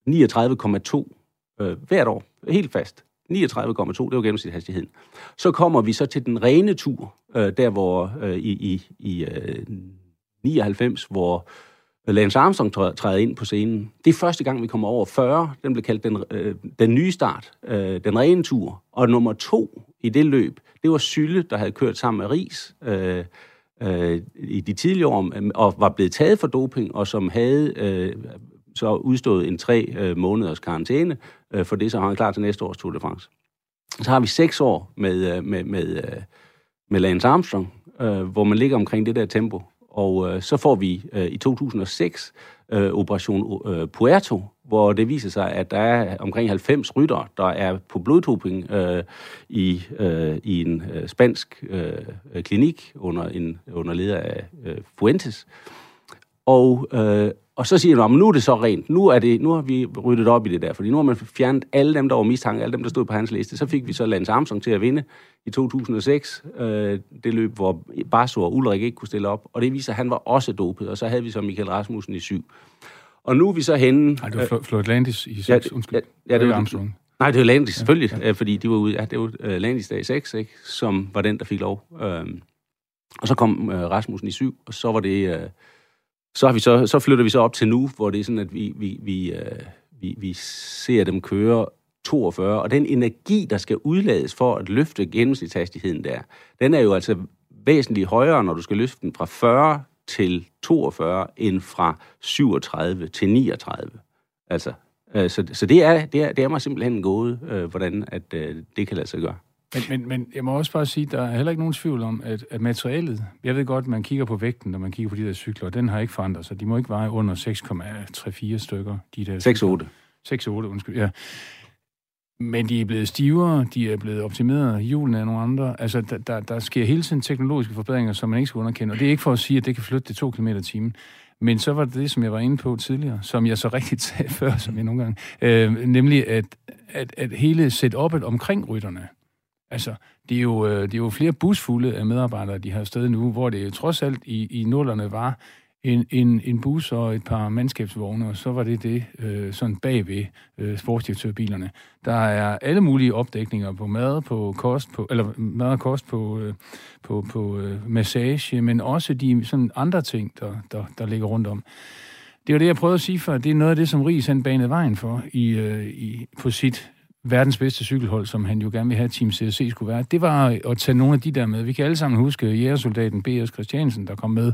39,2 øh, hvert år, helt fast. 39,2, det var gennemsnitshastigheden. Så kommer vi så til den rene tur, øh, der hvor øh, i, i, i øh, 99, hvor Lance Armstrong træder ind på scenen. Det er første gang, vi kommer over 40. Den blev kaldt den, øh, den nye start, øh, den rene tur. Og nummer to i det løb, det var Sylle, der havde kørt sammen med Ries øh, øh, i de tidligere år, øh, og var blevet taget for doping, og som havde øh, så udstået en tre øh, måneders karantæne øh, for det, så han klar til næste års Tour de France. Så har vi seks år med, øh, med, med, øh, med Lance Armstrong, øh, hvor man ligger omkring det der tempo. Og øh, så får vi øh, i 2006 øh, Operation øh, Puerto, hvor det viser sig, at der er omkring 90 rytter, der er på bloddoping øh, i, øh, i en øh, spansk øh, klinik under, en, under leder af øh, Fuentes. Og, øh, og så siger man, nu er det så rent. Nu, er det, nu har vi ryddet op i det der, fordi nu har man fjernet alle dem, der var mistanke, alle dem, der stod på hans liste. Så fik vi så Lance Armstrong til at vinde i 2006. Øh, det løb, hvor Basso og Ulrik ikke kunne stille op. Og det viser, at han var også dopet. Og så havde vi så Michael Rasmussen i syv. Og nu er vi så henne... Nej, det var Floyd Landis i 6, ja, undskyld. Ja, ja, det var Armstrong. Nej, det var Landis, selvfølgelig, ja, ja. fordi de var ude, ja, det var uh, Landis dag i 6, ikke, som var den, der fik lov. Um, og så kom uh, Rasmussen i 7, og så var det... Uh, så, har vi så, så flytter vi så op til nu, hvor det er sådan, at vi, vi, vi, øh, vi, vi ser dem køre 42, og den energi, der skal udlades for at løfte gennemsnitshastigheden der, den er jo altså væsentligt højere, når du skal løfte den fra 40 til 42, end fra 37 til 39. Altså, øh, så, så det, er, det, er, det er mig simpelthen gået, øh, hvordan at, øh, det kan lade sig gøre. Men, men, men jeg må også bare sige, der er heller ikke nogen tvivl om, at, at materialet, jeg ved godt, man kigger på vægten, når man kigger på de der cykler, den har ikke forandret sig. De må ikke veje under 6,34 stykker. De der 6,8. 6,8, undskyld, ja. Men de er blevet stivere, de er blevet optimeret, hjulene er nogle andre. Altså, der, der, der sker hele tiden teknologiske forbedringer, som man ikke skal underkende. Og det er ikke for at sige, at det kan flytte det 2 km i timen. Men så var det det, som jeg var inde på tidligere, som jeg så rigtigt <laughs> sagde før, som jeg nogle gange, øh, nemlig at, at, at hele setup'et omkring rytterne, altså, det er, jo, øh, det er jo flere busfulde af medarbejdere, de har sted nu, hvor det trods alt i, i nullerne var en, en, en bus og et par mandskabsvogne, og så var det det øh, sådan bagved øh, sportsdirektørbilerne. Der er alle mulige opdækninger på mad, på kost, på, eller mad og kost på, øh, på, på øh, massage, men også de sådan andre ting, der, der, der ligger rundt om. Det var det, jeg prøvede at sige før. Det er noget af det, som Ries han banede vejen for i, øh, i, på sit verdens bedste cykelhold, som han jo gerne vil have, Team CSC skulle være. Det var at tage nogle af de der med. Vi kan alle sammen huske jægersoldaten B.S. Christiansen, der kom med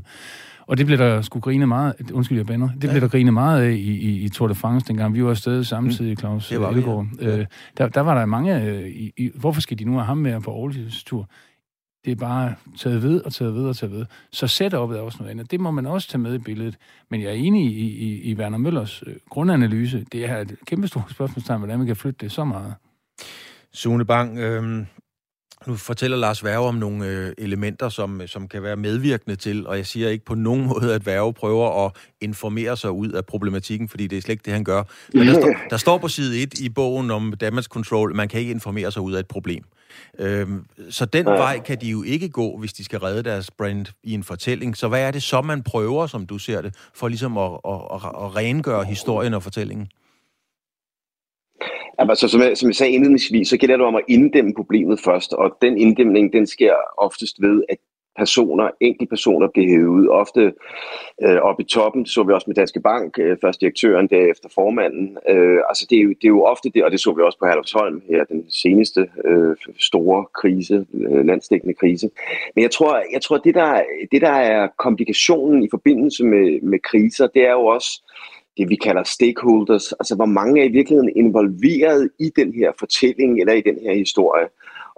og det blev der skulle grine meget, undskyld jeg bander, det ja. blev der grine meget af i, i, i Tour de France dengang. Vi var afsted samtidig, mm. Claus det var Elgaard. Vi, ja. øh, der, der var der mange, øh, i, i, hvorfor skal de nu have ham med på Aarhus tur? Det er bare taget ved og taget ved og taget ved. Så setupet er også noget andet. Det må man også tage med i billedet. Men jeg er enig i, i, i Werner Møllers øh, grundanalyse. Det er et kæmpe stort spørgsmålstegn, hvordan man kan flytte det så meget. Sune Bang, øh, nu fortæller Lars Værge om nogle øh, elementer, som, øh, som kan være medvirkende til, og jeg siger ikke på nogen <laughs> måde, at Værge prøver at informere sig ud af problematikken, fordi det er slet ikke det, han gør. Men der, står, der står på side 1 i bogen om damage control, man kan ikke informere sig ud af et problem. Øhm, så den ja. vej kan de jo ikke gå, hvis de skal redde deres brand i en fortælling. Så hvad er det så, man prøver, som du ser det, for ligesom at, at, at, at rengøre historien og fortællingen? Altså, som, jeg, som jeg sagde indledningsvis, så gælder det om at inddæmme problemet først, og den inddæmning, den sker oftest ved, at personer, enkeltpersoner blev hævet ud, ofte øh, op i toppen, så vi også med Danske Bank, øh, først direktøren, derefter formanden. Øh, altså det er, jo, det er jo ofte det, og det så vi også på Herlufsholm her, den seneste øh, store krise, øh, landsdækkende krise. Men jeg tror, jeg tror det, der, det der er komplikationen i forbindelse med, med kriser, det er jo også, det, vi kalder stakeholders, altså hvor mange er i virkeligheden involveret i den her fortælling eller i den her historie.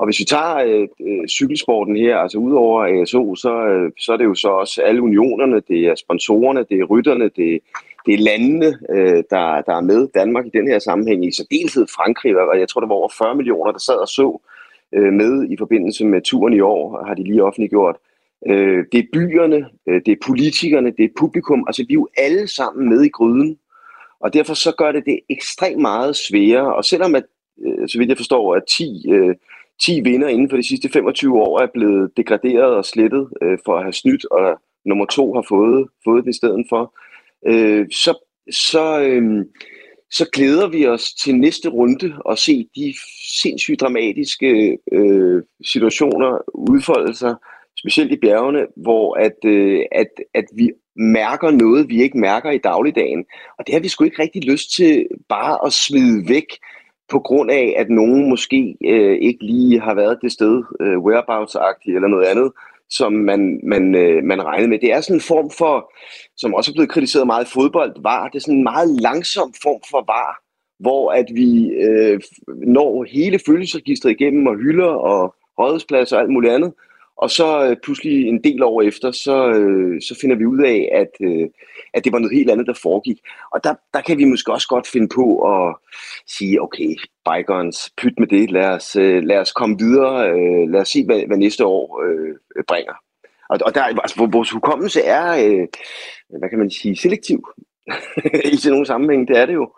Og hvis vi tager øh, øh cykelsporten her, altså udover ASO, så, øh, så er det jo så også alle unionerne, det er sponsorerne, det er rytterne, det, det er landene, øh, der, der er med Danmark i den her sammenhæng, i særdeleshed Frankrig, og jeg tror, der var over 40 millioner, der sad og så øh, med i forbindelse med turen i år, har de lige offentliggjort. Øh, det er byerne, øh, det er politikerne, det er publikum. Altså, vi er jo alle sammen med i gryden. Og derfor så gør det det ekstremt meget sværere. Og selvom at øh, så vidt jeg forstår, at 10, øh, 10 vinder inden for de sidste 25 år er blevet degraderet og slettet øh, for at have snydt, og nummer to har fået, fået det i stedet for, øh, så, så, øh, så glæder vi os til næste runde og se de sindssygt dramatiske øh, situationer udfolde sig, specielt i bjergene, hvor at, øh, at, at vi mærker noget, vi ikke mærker i dagligdagen. Og det har vi sgu ikke rigtig lyst til bare at smide væk på grund af, at nogen måske øh, ikke lige har været det sted, øh, whereabouts-agtigt eller noget andet, som man, man, øh, man regnede med. Det er sådan en form for, som også er blevet kritiseret meget i fodbold, var det er sådan en meget langsom form for var, hvor at vi øh, når hele følelsesregistret igennem og hylder og rådhuspladser og alt muligt andet, og så øh, pludselig en del år efter, så, øh, så finder vi ud af, at, øh, at det var noget helt andet, der foregik. Og der, der kan vi måske også godt finde på at sige, okay, bygons, pyt med det, lad os, øh, lad os komme videre, øh, lad os se, hvad, hvad næste år øh, bringer. Og, og der, altså, vores hukommelse er, øh, hvad kan man sige, selektiv <laughs> i sådan nogle sammenhæng, det er det jo.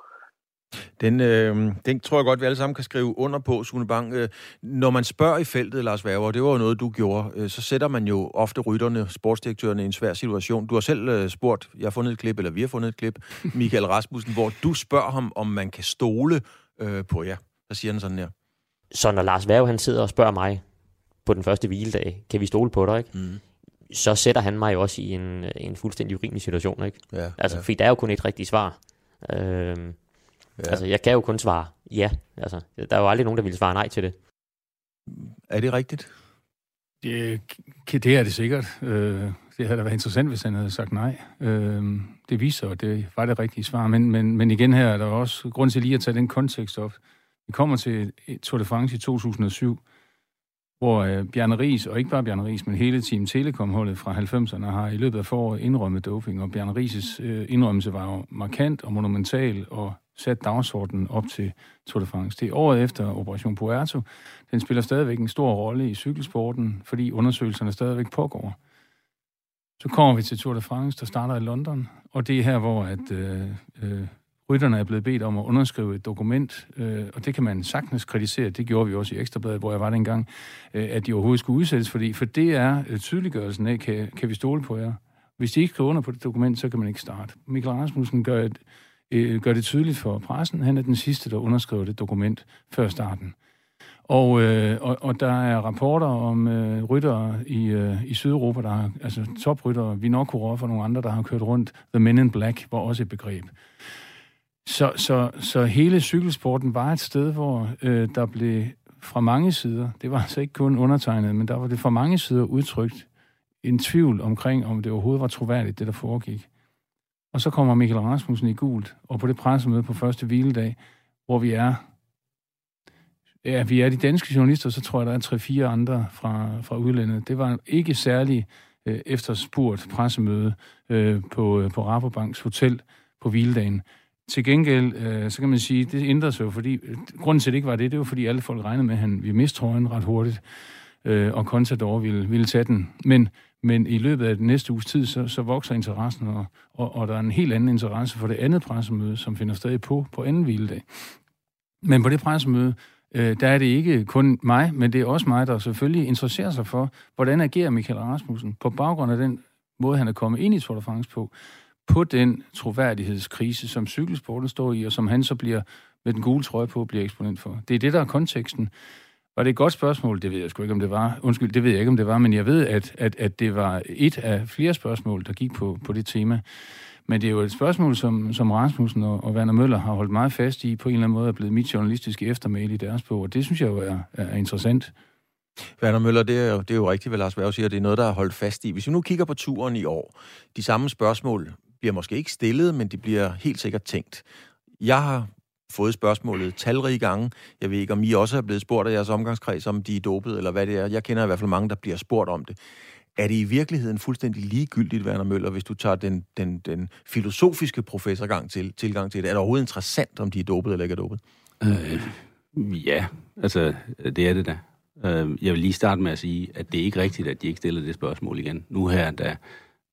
Den, øh, den tror jeg godt, vi alle sammen kan skrive under på, Sune Bang. Øh, når man spørger i feltet, Lars Værger, det var jo noget, du gjorde, øh, så sætter man jo ofte rytterne, sportsdirektørerne i en svær situation. Du har selv øh, spurgt, jeg har fundet et klip, eller vi har fundet et klip, <laughs> Michael Rasmussen, hvor du spørger ham, om man kan stole øh, på jer. Så siger han sådan her. Så når Lars Værge, han sidder og spørger mig på den første hviledag, kan vi stole på dig, ikke? Mm så sætter han mig jo også i en, en fuldstændig urimelig situation, ikke? Ja, altså, ja. fordi der er jo kun et rigtigt svar. Øhm, Ja. Altså, jeg kan jo kun svare ja. Altså, der er jo aldrig nogen, der vil svare nej til det. Er det rigtigt? Det, det er det sikkert. Øh, det havde da været interessant, hvis han havde sagt nej. Øh, det viser, at det var det rigtige svar. Men, men, men igen her er der også grund til lige at tage den kontekst op. Vi kommer til Tour de France i 2007, hvor øh, Bjarne Ries, og ikke bare Bjarne Ries, men hele Team Telekom-holdet fra 90'erne har i løbet af foråret indrømmet doping, og Bjarne Ries' øh, indrømmelse var jo markant og monumental og sat dagsordenen op til Tour de France. Det er året efter Operation Puerto. Den spiller stadigvæk en stor rolle i cykelsporten, fordi undersøgelserne stadigvæk pågår. Så kommer vi til Tour de France, der starter i London, og det er her, hvor at, øh, øh, rytterne er blevet bedt om at underskrive et dokument, øh, og det kan man sagtens kritisere, det gjorde vi også i Ekstrabladet, hvor jeg var dengang, øh, at de overhovedet skulle udsættes, fordi for det er øh, tydeliggørelsen af, kan, kan vi stole på jer? Hvis de ikke skriver under på det dokument, så kan man ikke starte. Michael Rasmussen gør et øh, gør det tydeligt for pressen. Han er den sidste, der underskriver det dokument før starten. Og, øh, og, og der er rapporter om øh, ryttere i, øh, i Sydeuropa, der har, altså topryttere, Vinokurov og nogle andre, der har kørt rundt. The Men in Black var også et begreb. Så, så, så hele cykelsporten var et sted, hvor øh, der blev fra mange sider, det var altså ikke kun undertegnet, men der var det fra mange sider udtrykt en tvivl omkring, om det overhovedet var troværdigt, det der foregik. Og så kommer Michael Rasmussen i gult, og på det pressemøde på første hviledag, hvor vi er, ja, vi er de danske journalister, så tror jeg, der er tre-fire andre fra, fra udlandet. Det var ikke særlig øh, efterspurgt pressemøde øh, på, øh, på Rabobanks hotel på hviledagen. Til gengæld, øh, så kan man sige, det ændrede sig jo, fordi øh, grunden til, at det ikke var det, det var, fordi alle folk regnede med, at han ville miste trøjen ret hurtigt, øh, og Contador ville, ville tage den. Men men i løbet af den næste uges tid, så, så vokser interessen, og, og, og der er en helt anden interesse for det andet pressemøde, som finder sted på, på anden hviledag. Men på det pressemøde, øh, der er det ikke kun mig, men det er også mig, der selvfølgelig interesserer sig for, hvordan agerer Michael Rasmussen på baggrund af den måde, han er kommet ind i Tour de France på, på den troværdighedskrise, som cykelsporten står i, og som han så bliver med den gule trøje på, bliver eksponent for. Det er det, der er konteksten. Var det et godt spørgsmål? Det ved jeg sgu ikke, om det var. Undskyld, det ved jeg ikke, om det var, men jeg ved, at, at, at det var et af flere spørgsmål, der gik på, på det tema. Men det er jo et spørgsmål, som, som Rasmussen og, og Werner Møller har holdt meget fast i, på en eller anden måde er blevet mit journalistiske eftermæle i deres bog, og det synes jeg jo er, er interessant. Werner Møller, det er, jo, det er jo rigtigt, hvad Lars Værge siger, det er noget, der er holdt fast i. Hvis vi nu kigger på turen i år, de samme spørgsmål bliver måske ikke stillet, men de bliver helt sikkert tænkt. Jeg har fået spørgsmålet talrige gange. Jeg ved ikke, om I også er blevet spurgt af jeres omgangskreds, om de er dopet, eller hvad det er. Jeg kender i hvert fald mange, der bliver spurgt om det. Er det i virkeligheden fuldstændig ligegyldigt, Werner Møller, hvis du tager den, den, den filosofiske professorgang til, tilgang til det? Er det overhovedet interessant, om de er dopet eller ikke er dopet? Øh, ja, altså det er det da. Øh, jeg vil lige starte med at sige, at det er ikke rigtigt, at de ikke stiller det spørgsmål igen. Nu her, da,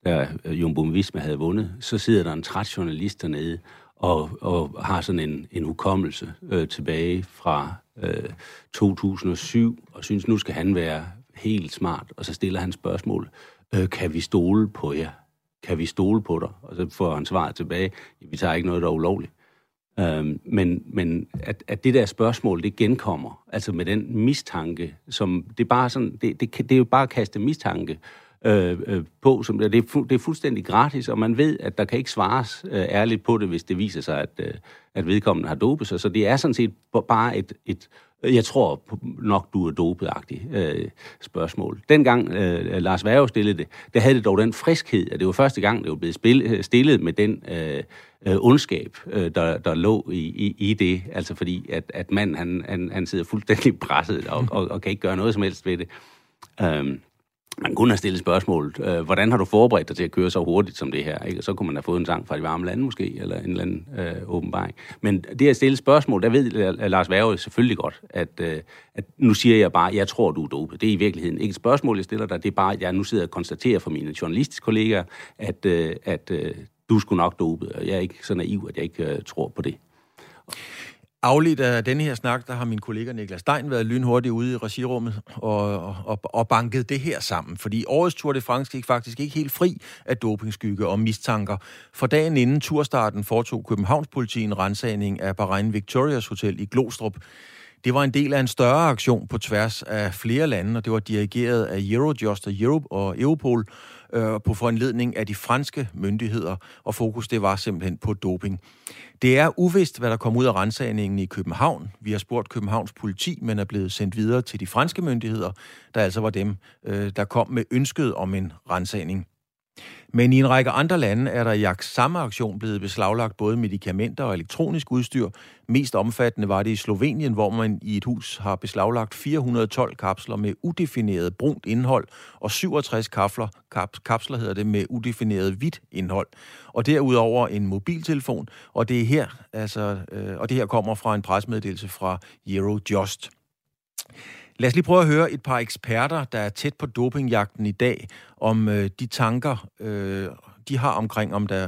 da øh, Jumbo Visma havde vundet, så sidder der en træt journalist dernede og, og har sådan en, en hukommelse øh, tilbage fra øh, 2007, og synes, nu skal han være helt smart, og så stiller han spørgsmål, øh, kan vi stole på jer? Kan vi stole på dig? Og så får han svaret tilbage, vi tager ikke noget, der er ulovligt. Øh, men men at, at det der spørgsmål, det genkommer, altså med den mistanke, som det er bare sådan, det, det, det er jo bare at kaste mistanke øh, øh, på, som det er, fu, det er fuldstændig gratis, og man ved, at der kan ikke svares øh, ærligt på det, hvis det viser sig, at, øh, at vedkommende har dopet sig. Så det er sådan set bare et, et jeg tror nok, du er dopet øh, spørgsmål. Dengang øh, Lars Værge stillede det, der havde det dog den friskhed, at det var første gang, det var blevet spil, øh, stillet med den øh, øh, ondskab, øh, der, der lå i, i, i det. Altså fordi, at, at manden, han, han, han sidder fuldstændig presset og, og, og kan ikke gøre noget som helst ved det. Øh, man kunne have stillet spørgsmålet, øh, hvordan har du forberedt dig til at køre så hurtigt som det her? Ikke? så kunne man have fået en sang fra de varme lande måske, eller en eller anden øh, åbenbaring. Men det at stille spørgsmål, der ved Lars Værge selvfølgelig godt, at, øh, at nu siger jeg bare, jeg tror, du er dopet. Det er i virkeligheden ikke et spørgsmål, jeg stiller dig, det er bare, at jeg nu sidder og konstaterer for mine journalistiske kolleger, at, øh, at øh, du skulle nok dopet, og jeg er ikke så naiv, at jeg ikke øh, tror på det. Afledt af denne her snak, der har min kollega Niklas Stein været lynhurtigt ude i regirummet og, og, og banket det her sammen. Fordi årets Tour de France gik faktisk ikke helt fri af dopingskygge og mistanker. For dagen inden turstarten foretog Københavns politi en rensagning af Bahrain Victorias Hotel i Glostrup. Det var en del af en større aktion på tværs af flere lande, og det var dirigeret af Eurojust og, Europe og Europol øh, på foranledning af de franske myndigheder, og fokus det var simpelthen på doping. Det er uvist, hvad der kom ud af rensagningen i København. Vi har spurgt Københavns politi, men er blevet sendt videre til de franske myndigheder, der altså var dem, øh, der kom med ønsket om en rensagning. Men i en række andre lande er der i samme aktion blevet beslaglagt både medicamenter og elektronisk udstyr. Mest omfattende var det i Slovenien, hvor man i et hus har beslaglagt 412 kapsler med udefineret brunt indhold og 67 kapsler, kap, kapsler hedder det, med udefineret hvidt indhold. Og derudover en mobiltelefon, og det er her, altså, øh, og det her kommer fra en presmeddelelse fra Eurojust. Lad os lige prøve at høre et par eksperter, der er tæt på dopingjagten i dag, om øh, de tanker, øh, de har omkring, om der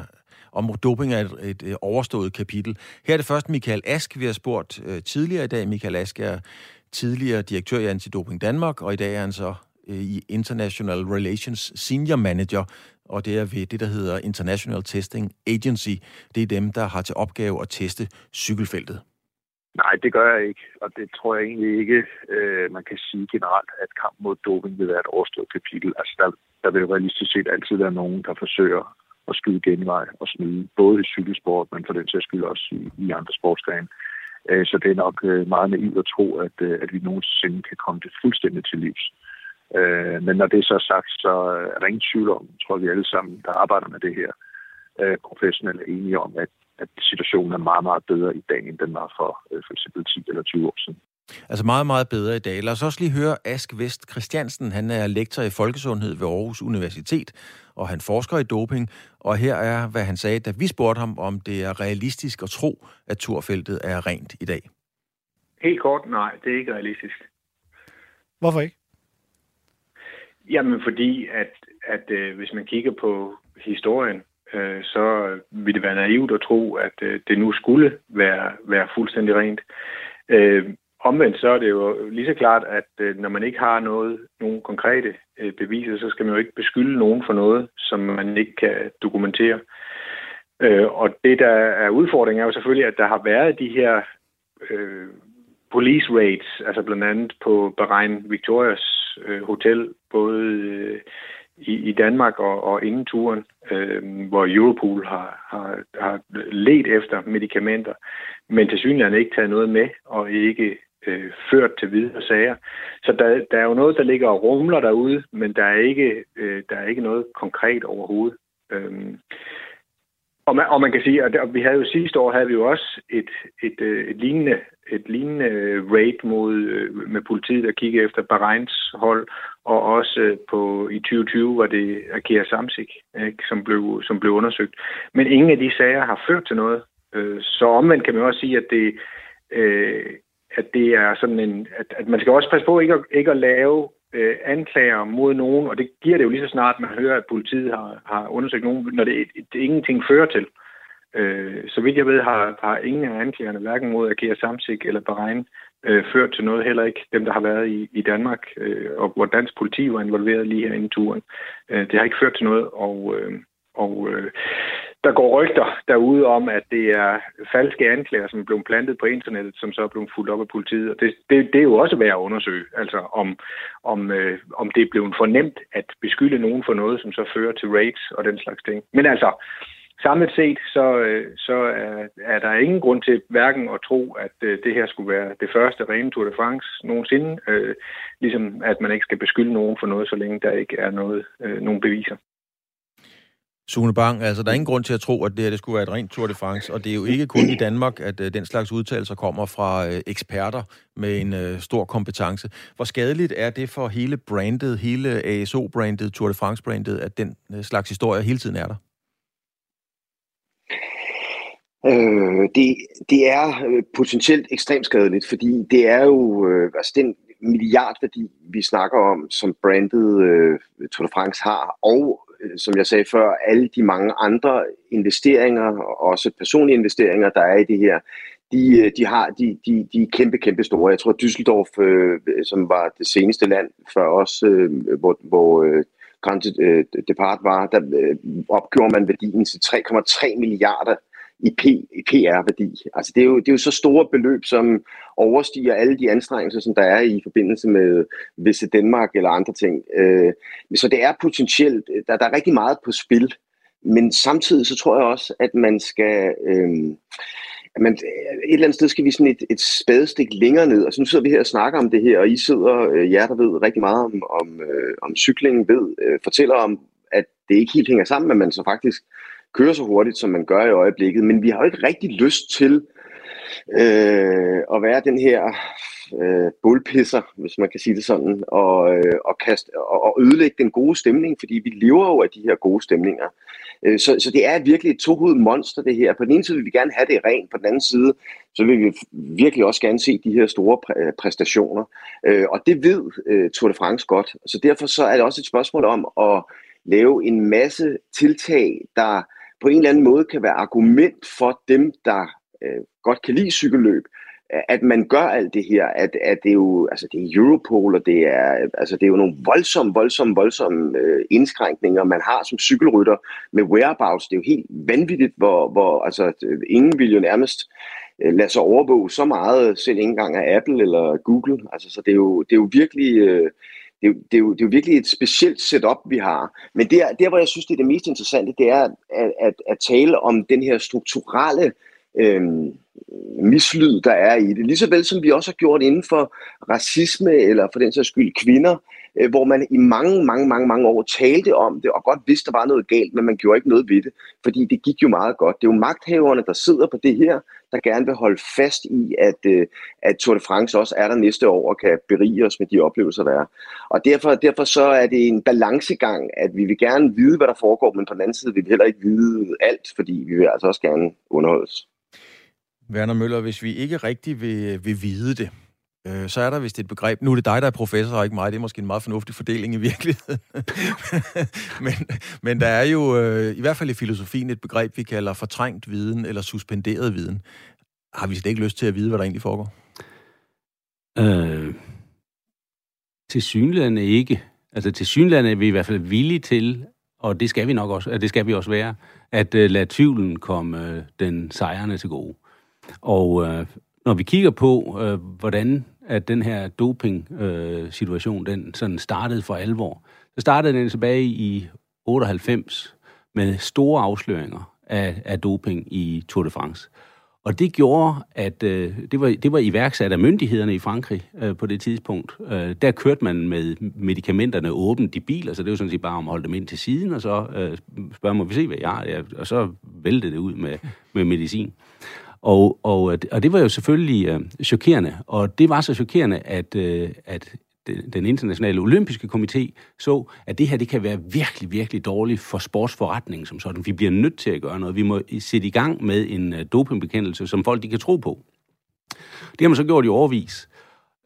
om doping er et, et, et overstået kapitel. Her er det først Michael Ask, vi har spurgt øh, tidligere i dag. Michael Ask er tidligere direktør i Antidoping Danmark, og i dag er han så øh, i International Relations Senior Manager, og det er ved det, der hedder International Testing Agency. Det er dem, der har til opgave at teste cykelfeltet. Nej, det gør jeg ikke, og det tror jeg egentlig ikke, øh, man kan sige generelt, at kamp mod doping vil være et overstået kapitel. Altså, der, der vil jo realistisk set altid være nogen, der forsøger at skyde genvej og snyde, både i cykelsport, men for den sags skyld også i, i andre sportsgrene. Øh, så det er nok øh, meget naivt at tro, at, øh, at vi nogensinde kan komme det fuldstændig til livs. Øh, men når det er så sagt, så er der ingen tvivl om, tror vi alle sammen, der arbejder med det her, øh, professionelle er enige om, at at situationen er meget, meget bedre i dag, end den var for øh, for eksempel 10 eller 20 år siden. Altså meget, meget bedre i dag. Lad os også lige høre Ask Vest Christiansen. Han er lektor i folkesundhed ved Aarhus Universitet, og han forsker i doping. Og her er, hvad han sagde, da vi spurgte ham, om det er realistisk at tro, at turfeltet er rent i dag. Helt kort, nej, det er ikke realistisk. Hvorfor ikke? Jamen, fordi at, at øh, hvis man kigger på historien, øh, så ville det være naivt at tro, at øh, det nu skulle være, være fuldstændig rent. Øh, omvendt så er det jo lige så klart, at øh, når man ikke har noget, nogen konkrete øh, beviser, så skal man jo ikke beskylde nogen for noget, som man ikke kan dokumentere. Øh, og det, der er udfordringen, er jo selvfølgelig, at der har været de her øh, police raids, altså blandt andet på Bahrain Victorias øh, Hotel, både øh, i, i Danmark og, og inden turen, øh, hvor Europol har, har, har let efter medicamenter, men til synligheden ikke taget noget med og ikke øh, ført til videre sager. Så der, der er jo noget, der ligger og rumler derude, men der er ikke, øh, der er ikke noget konkret overhovedet. Øh, og man, og man kan sige, at vi havde jo sidste år havde vi jo også et, et, øh, et lignende et lignende raid mod, øh, med politiet, der kiggede efter Bahreins hold, og også øh, på i 2020 var det Akira Samsik, ikke, som, blev, som blev undersøgt. Men ingen af de sager har ført til noget. Øh, så omvendt kan man også sige, at det, øh, at det er sådan en, at, at man skal også passe på ikke at, ikke at lave øh, anklager mod nogen, og det giver det jo lige så snart, man hører, at politiet har, har undersøgt nogen, når det, det ingenting fører til. Øh, Øh, så vidt jeg ved, har, har ingen af anklagerne, hverken mod Agere Samsik eller Bahrein, øh, ført til noget, heller ikke dem, der har været i, i Danmark, øh, og hvor dansk politi var involveret lige her inden turen. Øh, det har ikke ført til noget, og, øh, og øh, der går rygter derude om, at det er falske anklager, som er blevet plantet på internettet, som så er blevet fuldt op af politiet. Og det, det, det er jo også værd at undersøge, altså om, om, øh, om det er blevet fornemt at beskylde nogen for noget, som så fører til raids og den slags ting. Men altså, samlet set, så, øh, så er, er der ingen grund til hverken at tro, at øh, det her skulle være det første rene Tour de France nogensinde, øh, ligesom at man ikke skal beskylde nogen for noget, så længe der ikke er noget, øh, nogen beviser. Sune Bang, altså der er ingen grund til at tro, at det her det skulle være et rent Tour de France, og det er jo ikke kun i Danmark, at uh, den slags udtalelser kommer fra uh, eksperter med en uh, stor kompetence. Hvor skadeligt er det for hele brandet, hele ASO-brandet, Tour de France-brandet, at den uh, slags historier hele tiden er der? Øh, det, det er øh, potentielt ekstremt skadeligt, fordi det er jo øh, altså den milliardværdi, vi snakker om, som brandet øh, Tour de France har, og Øh, som jeg sagde før, alle de mange andre investeringer, og også personlige investeringer, der er i det her, de, øh, de, har, de, de, de er kæmpe, kæmpe store. Jeg tror, Düsseldorf, øh, som var det seneste land før os, øh, hvor, hvor øh, Grand øh, Depart var, der øh, opgjorde man værdien til 3,3 milliarder i, P, i PR-værdi. Altså det er, jo, det er jo så store beløb, som overstiger alle de anstrengelser, som der er i forbindelse med Visse Danmark eller andre ting. Øh, så det er potentielt, øh, der, der er rigtig meget på spil, men samtidig så tror jeg også, at man skal... Øh, men øh, et eller andet sted skal vi sådan et, et spadestik længere ned, og så nu sidder vi her og snakker om det her, og I sidder, øh, jer der ved rigtig meget om, om, øh, om cykling, ved, øh, fortæller om, at det ikke helt hænger sammen, men man så faktisk kører så hurtigt, som man gør i øjeblikket. Men vi har jo ikke rigtig lyst til øh, at være den her øh, bullpisser, hvis man kan sige det sådan, og, øh, og, kaste, og, og ødelægge den gode stemning, fordi vi lever jo af de her gode stemninger. Øh, så, så det er virkelig et tohovedet monster, det her. På den ene side vil vi gerne have det rent, på den anden side, så vil vi virkelig også gerne se de her store præ- øh, præstationer. Øh, og det ved øh, Tour de France godt. Så derfor så er det også et spørgsmål om at lave en masse tiltag, der på en eller anden måde kan være argument for dem, der øh, godt kan lide cykelløb, øh, at man gør alt det her, at, at det er jo altså det er Europol, og det er, altså det er jo nogle voldsomme, voldsomme, voldsomme øh, indskrænkninger, man har som cykelrytter med whereabouts. Det er jo helt vanvittigt, hvor, hvor altså, ingen vil jo nærmest øh, lade sig overvåge så meget, selv ikke engang af Apple eller Google. Altså, så det er jo, det er jo virkelig... Øh, det, er, det, er jo, det er jo virkelig et specielt setup, vi har. Men der, der, hvor jeg synes, det er det mest interessante, det er at, at, at tale om den her strukturelle øh, mislyd, der er i det. Ligeså vel som vi også har gjort inden for racisme, eller for den sags skyld kvinder, øh, hvor man i mange, mange, mange, mange år talte om det, og godt vidste, der var noget galt, men man gjorde ikke noget ved det, fordi det gik jo meget godt. Det er jo magthaverne, der sidder på det her, der gerne vil holde fast i, at, øh, at Tour de France også er der næste år og kan berige os med de oplevelser, der er. Og derfor, derfor så er det en balancegang, at vi vil gerne vide, hvad der foregår, men på den anden side vil vi heller ikke vide alt, fordi vi vil altså også gerne underholdes. Werner Møller, hvis vi ikke rigtig vil, vil vide det, øh, så er der vist et begreb. Nu er det dig, der er professor, og ikke mig. Det er måske en meget fornuftig fordeling i virkeligheden. <laughs> men, men der er jo øh, i hvert fald i filosofien et begreb, vi kalder fortrængt viden eller suspenderet viden. Har vi slet ikke lyst til at vide, hvad der egentlig foregår? Øh, til synlande ikke. Altså til synlande er vi i hvert fald villige til, og det skal vi nok også, det skal vi også være, at øh, lade tvivlen komme øh, den sejrende til gode. Og øh, når vi kigger på, øh, hvordan at den her doping-situation, øh, den sådan startede for alvor, så startede den tilbage i 98 med store afsløringer af, af doping i Tour de France. Og det gjorde, at øh, det, var, det var iværksat af myndighederne i Frankrig øh, på det tidspunkt. Øh, der kørte man med medicamenterne åbent i biler, så det var sådan set bare om at holde dem ind til siden, og så øh, spørge, må vi se, hvad jeg har, ja, og så væltede det ud med, med medicin. Og, og, øh, og det var jo selvfølgelig øh, chokerende, og det var så chokerende, at, øh, at den internationale olympiske komité så, at det her det kan være virkelig, virkelig dårligt for sportsforretningen som sådan. Vi bliver nødt til at gøre noget. Vi må sætte i gang med en øh, dopingbekendelse, som folk de kan tro på. Det har man så gjort i overvis.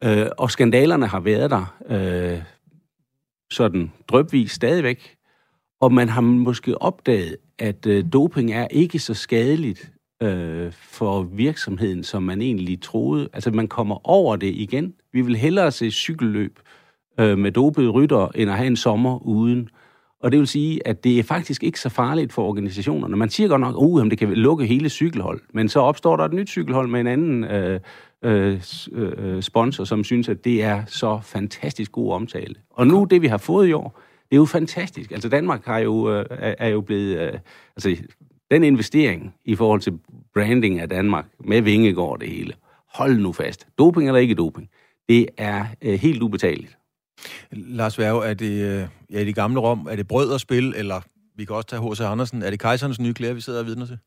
Øh, og skandalerne har været der øh, sådan drøbvis stadigvæk. Og man har måske opdaget, at øh, doping er ikke så skadeligt øh, for virksomheden, som man egentlig troede. Altså, man kommer over det igen. Vi vil hellere se cykelløb øh, med dopede rytter, end at have en sommer uden. Og det vil sige, at det er faktisk ikke så farligt for organisationerne. Man siger godt nok, at uh, det kan lukke hele cykelhold, men så opstår der et nyt cykelhold med en anden øh øh, øh, øh, sponsor, som synes, at det er så fantastisk god omtale. Og nu, det vi har fået i år, det er jo fantastisk. Altså Danmark har jo, øh, er jo blevet... Øh, altså den investering i forhold til branding af Danmark med Vingegård det hele, hold nu fast. Doping eller ikke doping, det er øh, helt ubetaleligt. Lars Værge, er det øh, ja, i det gamle Rom, er det brød og spil, eller vi kan også tage H.C. Andersen, er det kejserens nye klæder, vi sidder og vidner til?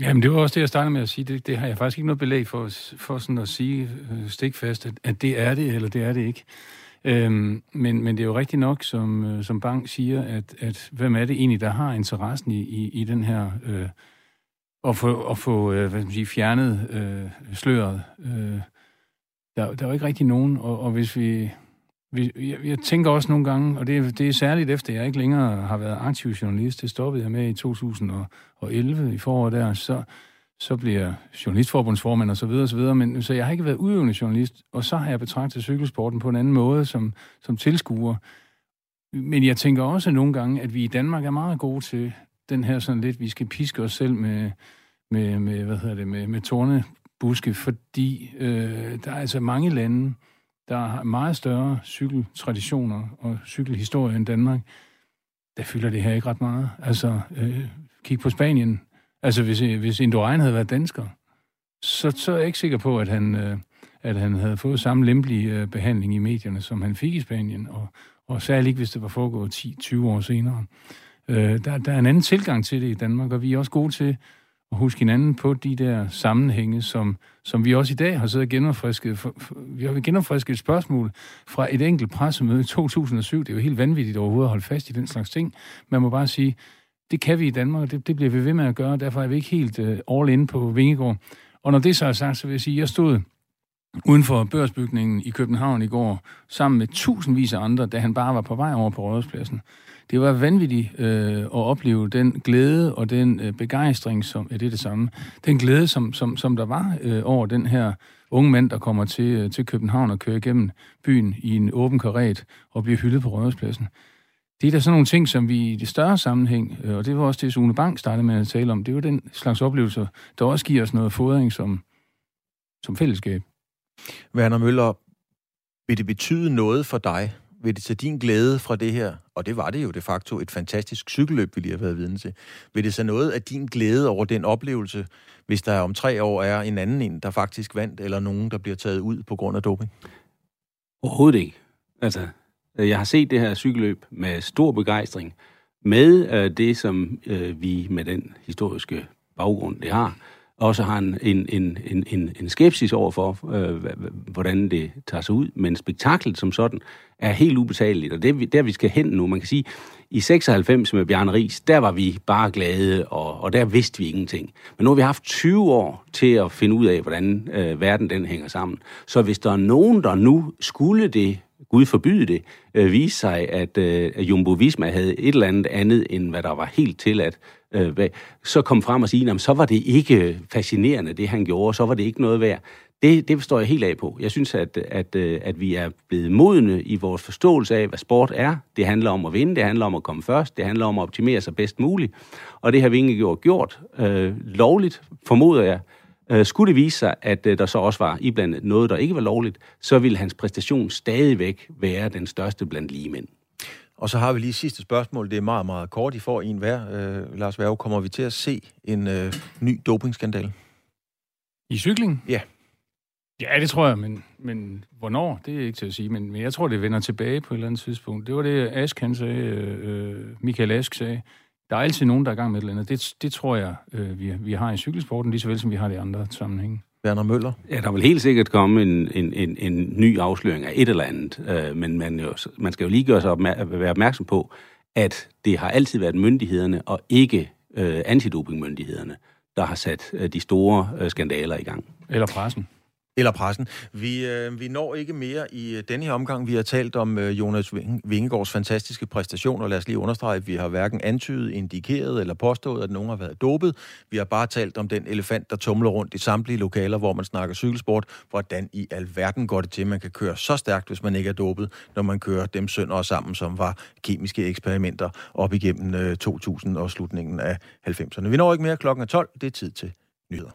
Jamen, det var også det, jeg startede med at sige. Det, det har jeg faktisk ikke noget belæg for, for sådan at sige øh, stikfast, at, at det er det, eller det er det ikke. Øhm, men, men det er jo rigtigt nok, som, øh, som Bang siger, at, at hvem er det egentlig, der har interessen i, i, i den her... Øh, at få, at få øh, hvad skal man sige, fjernet øh, sløret. Øh, der, der er jo ikke rigtig nogen, og, og hvis vi... vi jeg, jeg tænker også nogle gange, og det, det er særligt efter, jeg ikke længere har været aktiv journalist, det stoppede jeg med i 2011 i foråret der, så, så bliver jeg journalistforbundsformand og så videre, og så videre, men så jeg har ikke været udøvende journalist, og så har jeg betragtet cykelsporten på en anden måde som, som tilskuer. Men jeg tænker også nogle gange, at vi i Danmark er meget gode til den her sådan lidt, vi skal piske os selv med, med, med hvad hedder det, med, med tornebuske, fordi øh, der er altså mange lande, der har meget større cykeltraditioner og cykelhistorie end Danmark. Der fylder det her ikke ret meget. Altså, øh, kig på Spanien, Altså, hvis, hvis Indurain havde været dansker, så, så er jeg ikke sikker på, at han, øh, at han havde fået samme lempelige øh, behandling i medierne, som han fik i Spanien, og, og særligt ikke, hvis det var foregået 10-20 år senere. Øh, der, der er en anden tilgang til det i Danmark, og vi er også gode til at huske hinanden på de der sammenhænge, som, som vi også i dag har siddet og genopfrisket. For, for, vi har genopfrisket et spørgsmål fra et enkelt pressemøde i 2007. Det er jo helt vanvittigt overhovedet at holde fast i den slags ting. Man må bare sige, det kan vi i Danmark, og det, det bliver vi ved med at gøre, derfor er vi ikke helt uh, all in på Vingegård. Og når det så er sagt, så vil jeg sige, at jeg stod uden for børsbygningen i København i går, sammen med tusindvis af andre, da han bare var på vej over på Rådhuspladsen. Det var vanvittigt øh, at opleve den glæde og den øh, begejstring, som er det det samme, den glæde, som, som, som der var øh, over den her unge mand, der kommer til, øh, til København og kører igennem byen i en åben karret og bliver hyldet på Rådhuspladsen det er da sådan nogle ting, som vi i det større sammenhæng, øh, og det var også det, Sune Bank startede med at tale om, det er jo den slags oplevelser, der også giver os noget fodring som, som fællesskab. Werner Møller, vil det betyde noget for dig? Vil det tage din glæde fra det her, og det var det jo de facto, et fantastisk cykelløb, vi lige har været vidne til. Vil det så noget af din glæde over den oplevelse, hvis der om tre år er en anden en, der faktisk vandt, eller nogen, der bliver taget ud på grund af doping? Overhovedet ikke. Altså, Øh, jeg har set det her cykelløb med stor begejstring, med øh, det, som øh, vi med den historiske baggrund, det har, også har en, en, en, en, en skepsis over for, øh, hvordan det tager sig ud. Men spektaklet som sådan er helt ubetaleligt, og det er der, vi skal hen nu. Man kan sige, i 96 med Bjarne Ries, der var vi bare glade, og, og der vidste vi ingenting. Men nu har vi haft 20 år til at finde ud af, hvordan øh, verden den hænger sammen. Så hvis der er nogen, der nu skulle det Gud forbyde det, øh, vise sig, at, øh, Jumbo Visma havde et eller andet andet, end hvad der var helt tilladt, øh, så kom frem og sige, at så var det ikke fascinerende, det han gjorde, så var det ikke noget værd. Det, det forstår jeg helt af på. Jeg synes, at, at, øh, at vi er blevet modne i vores forståelse af, hvad sport er. Det handler om at vinde, det handler om at komme først, det handler om at optimere sig bedst muligt. Og det har vi ikke gjort, gjort øh, lovligt, formoder jeg, Øh, skulle det vise sig, at øh, der så også var iblandet noget, der ikke var lovligt, så ville hans præstation stadigvæk være den største blandt lige mænd. Og så har vi lige sidste spørgsmål. Det er meget, meget kort. I får en hver. Øh, Lars Værge, kommer vi til at se en øh, ny dopingskandal? I cykling? Ja. Ja, det tror jeg, men, men hvornår, det er ikke til at sige. Men, men jeg tror, det vender tilbage på et eller andet tidspunkt. Det var det, Ask han sagde, øh, Michael Ask sagde. Der er altid nogen, der er i gang med et eller andet. Det, det tror jeg, øh, vi, vi har i cykelsporten, lige så vel som vi har det i andre sammenhænge. Werner Møller? Ja, der vil helt sikkert komme en, en, en, en ny afsløring af et eller andet, øh, men man, jo, man skal jo lige gøre sig opmær- være opmærksom på, at det har altid været myndighederne og ikke øh, antidopingmyndighederne, der har sat øh, de store øh, skandaler i gang. Eller pressen. Eller pressen. Vi, øh, vi når ikke mere i øh, denne her omgang. Vi har talt om øh, Jonas Vingegaards fantastiske præstation, og lad os lige understrege, at vi har hverken antydet, indikeret eller påstået, at nogen har været dopet. Vi har bare talt om den elefant, der tumler rundt i samtlige lokaler, hvor man snakker cykelsport. Hvordan i alverden går det til, at man kan køre så stærkt, hvis man ikke er dopet, når man kører dem sønder sammen, som var kemiske eksperimenter op igennem øh, 2000 og slutningen af 90'erne. Vi når ikke mere klokken er 12. Det er tid til nyheder.